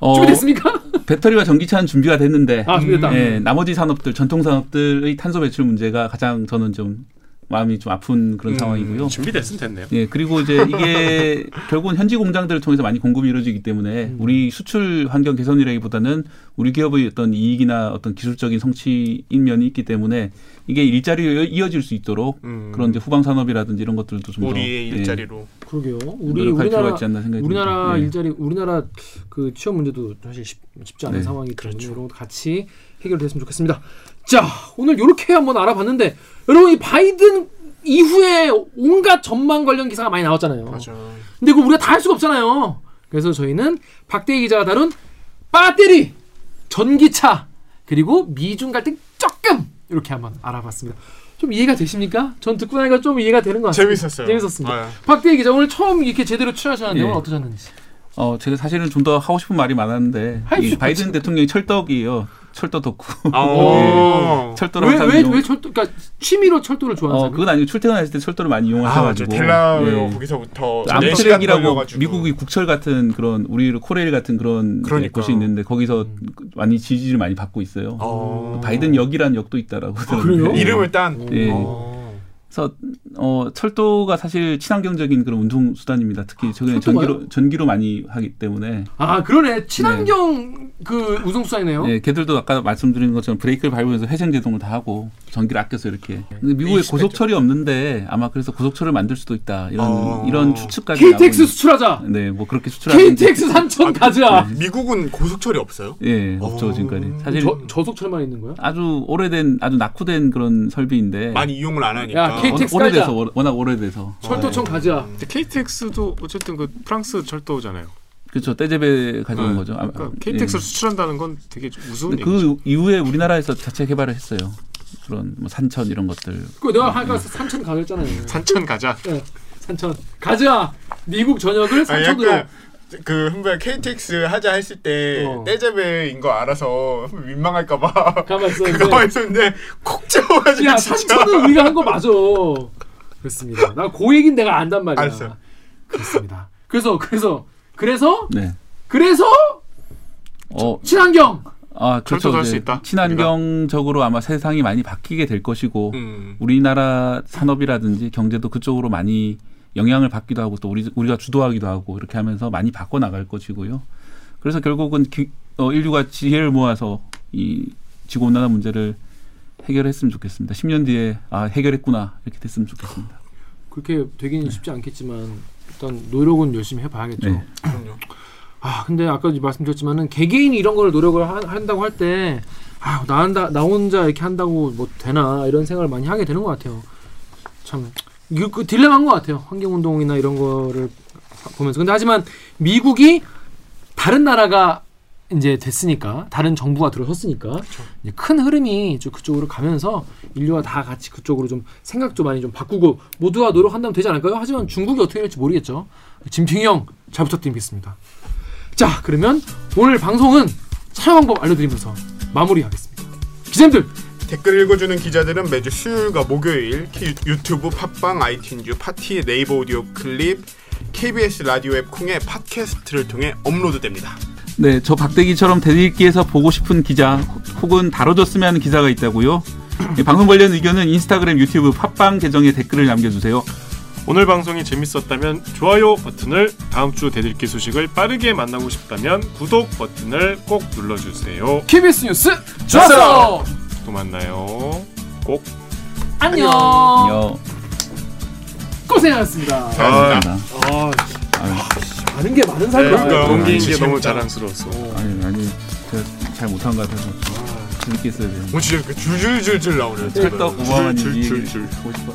어, 준비됐습니까? 배터리와 전기차는 준비가 됐는데 아 준비됐다. 예, 나머지 산업들 전통 산업들의 탄소 배출 문제가 가장 저는 좀 마음이 좀 아픈 그런 음, 상황이고요. 준비됐으면 됐네요. 예, 그리고 이제 이게 결국은 현지 공장들을 통해서 많이 공급이 이루어지기 때문에 음. 우리 수출 환경 개선이라기보다는 우리 기업의 어떤 이익이나 어떤 기술적인 성취인 면이 있기 때문에 이게 일자리로 이어질 수 있도록 음, 그런 이제 후방 산업이라든지 이런 것들도 좀 우리의 더, 예, 일자리로 그러게요. 우리 노력할 필요가 우리나라 있지 않나 생각이 우리나라. 예. 일자리 우리나라 그 취업 문제도 사실 쉽, 쉽지 않은 네, 상황이기 때문에 이런 것도 같이 해결됐으면 좋겠습니다. 자 오늘 이렇게 한번 알아봤는데 여러분 이 바이든 이후에 온갖 전망 관련 기사가 많이 나왔잖아요. 맞아. 근데 그거 우리가 다 할 수가 없잖아요. 그래서 저희는 박대기 기자가 다룬 배터리, 전기차 그리고 미중 갈등 조금 이렇게 한번 알아봤습니다. 좀 이해가 되십니까? 전 듣고 나니까 좀 이해가 되는 것 같습니다. 재밌었어요. 재밌었습니다. 아, 박대기 기자 오늘 처음 이렇게 제대로 출연하셨는데 예. 오늘 어떠셨는지. 어, 제가 사실은 좀 더 하고 싶은 말이 많았는데 바이든 대통령이 철덕이에요. 철도 덕후. 아, 어. 철도를 왜 항상 왜 철도 그러니까 취미로 철도를 좋아하는 어, 사람? 그건 아니고 출퇴근하실 때 철도를 많이 아. 이용하셔가지고 델라웨어 예. 거기서부터 4시간 Amtrak이라고 미국이 국철 같은 그런 우리 코레일 같은 그런 그러니까. 곳이 있는데 거기서 많이 지지를 많이 받고 있어요. 어. 바이든 역이란 역도 있다라고 그래요? 들었는데 이름을 딴. 예. 어. 그래서 어 철도가 사실 친환경적인 그런 운송 수단입니다. 특히 최근에 철도가요? 전기로 전기로 많이 하기 때문에 아 그러네 친환경 그 우성수단이네요. 예, 걔들도 아까 말씀드린 것처럼 브레이크를 밟으면서 회생 제동을 다 하고 전기를 아껴서 이렇게. 근데 미국에 20 고속철이 없는데 아마 그래서 고속철을 만들 수도 있다 이런 어. 이런 추측까지 KTX 수출하자. 있- 네, 뭐 그렇게 수출하는 KTX 산천 가자. 미국은 고속철이 없어요? 예, 없죠 어. 지금까지. 사실 저 저속철만 있는 거야? 아주 오래된 아주 낙후된 그런 설비인데 많이 이용을 안 하니까. 야, KTX 오- 오래돼서. 워- 워낙 오래돼서 철도청 가자. 근데 KTX도 어쨌든 그 프랑스 철도잖아요. 그렇죠 떼제배 가져온 네. 거죠. 아, 그러니까 예. KTX를 수출한다는 건 되게 좀 우스운. 그 이후에 우리나라에서 자체 개발을 했어요. 그런 뭐 산천 이런 것들. 그 내가 하니까 산천 가겠잖아요. 산천 가자. 네, 산천 가자. 미국 전역을 아, 산천으로. 약간 그 한번 KTX 하자 했을 때 어. 떼제배인 거 알아서 민망할까봐 가만 했었는데 콕 집어가지고 야. 산천은 우리가 한 거 맞아. 그렇습니다. 나그 얘기는 내가 안단 말이야. 알았어요. 그렇습니다. 그래서 그래서 그래서 네. 그래서 어, 친환경. 아, 그렇죠. 할수 있다, 친환경적으로 아마 세상이 많이 바뀌게 될 것이고 음. 우리나라 산업이라든지 경제도 그쪽으로 많이 영향을 받기도 하고 또 우리 우리가 주도하기도 하고 이렇게 하면서 많이 바꿔 나갈 것이고요. 그래서 결국은 기, 어, 인류가 지혜를 모아서 이 지구 온난화 문제를 해결했으면 좋겠습니다. 10년 뒤에 아 해결했구나 이렇게 됐으면 좋겠습니다. 그렇게 되기는 쉽지 않겠지만 일단 노력은 열심히 해봐야겠죠. 네. 그럼요. 아 근데 아까 말씀드렸지만은 개개인이 이런 걸 노력을 하, 한다고 할 때 아, 나, 한다, 나 혼자 이렇게 한다고 뭐 되나 이런 생각을 많이 하게 되는 것 같아요. 참 이거 그 딜레마인 것 같아요. 환경운동이나 이런 거를 보면서 근데 하지만 미국이 다른 나라가 이제 됐으니까 다른 정부가 들어섰으니까 이제 큰 흐름이 좀 그쪽으로 가면서 인류가 다 같이 그쪽으로 좀 생각 좀 많이 좀 바꾸고 모두가 노력한다면 되지 않을까요? 하지만 중국이 어떻게 될지 모르겠죠. 진핑이 형잘 부탁드리겠습니다. 자 그러면 오늘 방송은 촬영 방법 알려드리면서 마무리하겠습니다. 기자님들 댓글 읽어주는 기자들은 매주 수요일과 목요일 키- 유튜브, 팟빵, 아이튠즈, 팟티, 네이버 오디오 클립, KBS 라디오 앱 콩의 팟캐스트를 통해 업로드됩니다. 네, 저 박대기처럼 대들기에서 보고 싶은 기자 혹은 다뤄줬으면 하는 기사가 있다고요. 예, 방송 관련 의견은 인스타그램, 유튜브, 팟빵 계정에 댓글을 남겨주세요. 오늘 방송이 재밌었다면 좋아요 버튼을 다음 주 대들기 소식을 빠르게 만나고 싶다면 구독 버튼을 꼭 눌러주세요. KBS 뉴스 좋았어. 또 만나요. 꼭. 안녕. 안녕. 고생하셨습니다. 감사합니다. 아, 아유, 아는 게 많은 사람이야. 그러니까요. 넘기는 게 진짜 너무. 자랑스러웠어. 아니, 아니, 제가 잘 못한 것 같아서 재밌게 했어야 돼요. 뭐 진짜 그 줄줄줄줄 나오네요. 찰떡 우아한 줄, 줄, 얘기를 줄, 줄. 하고 싶어.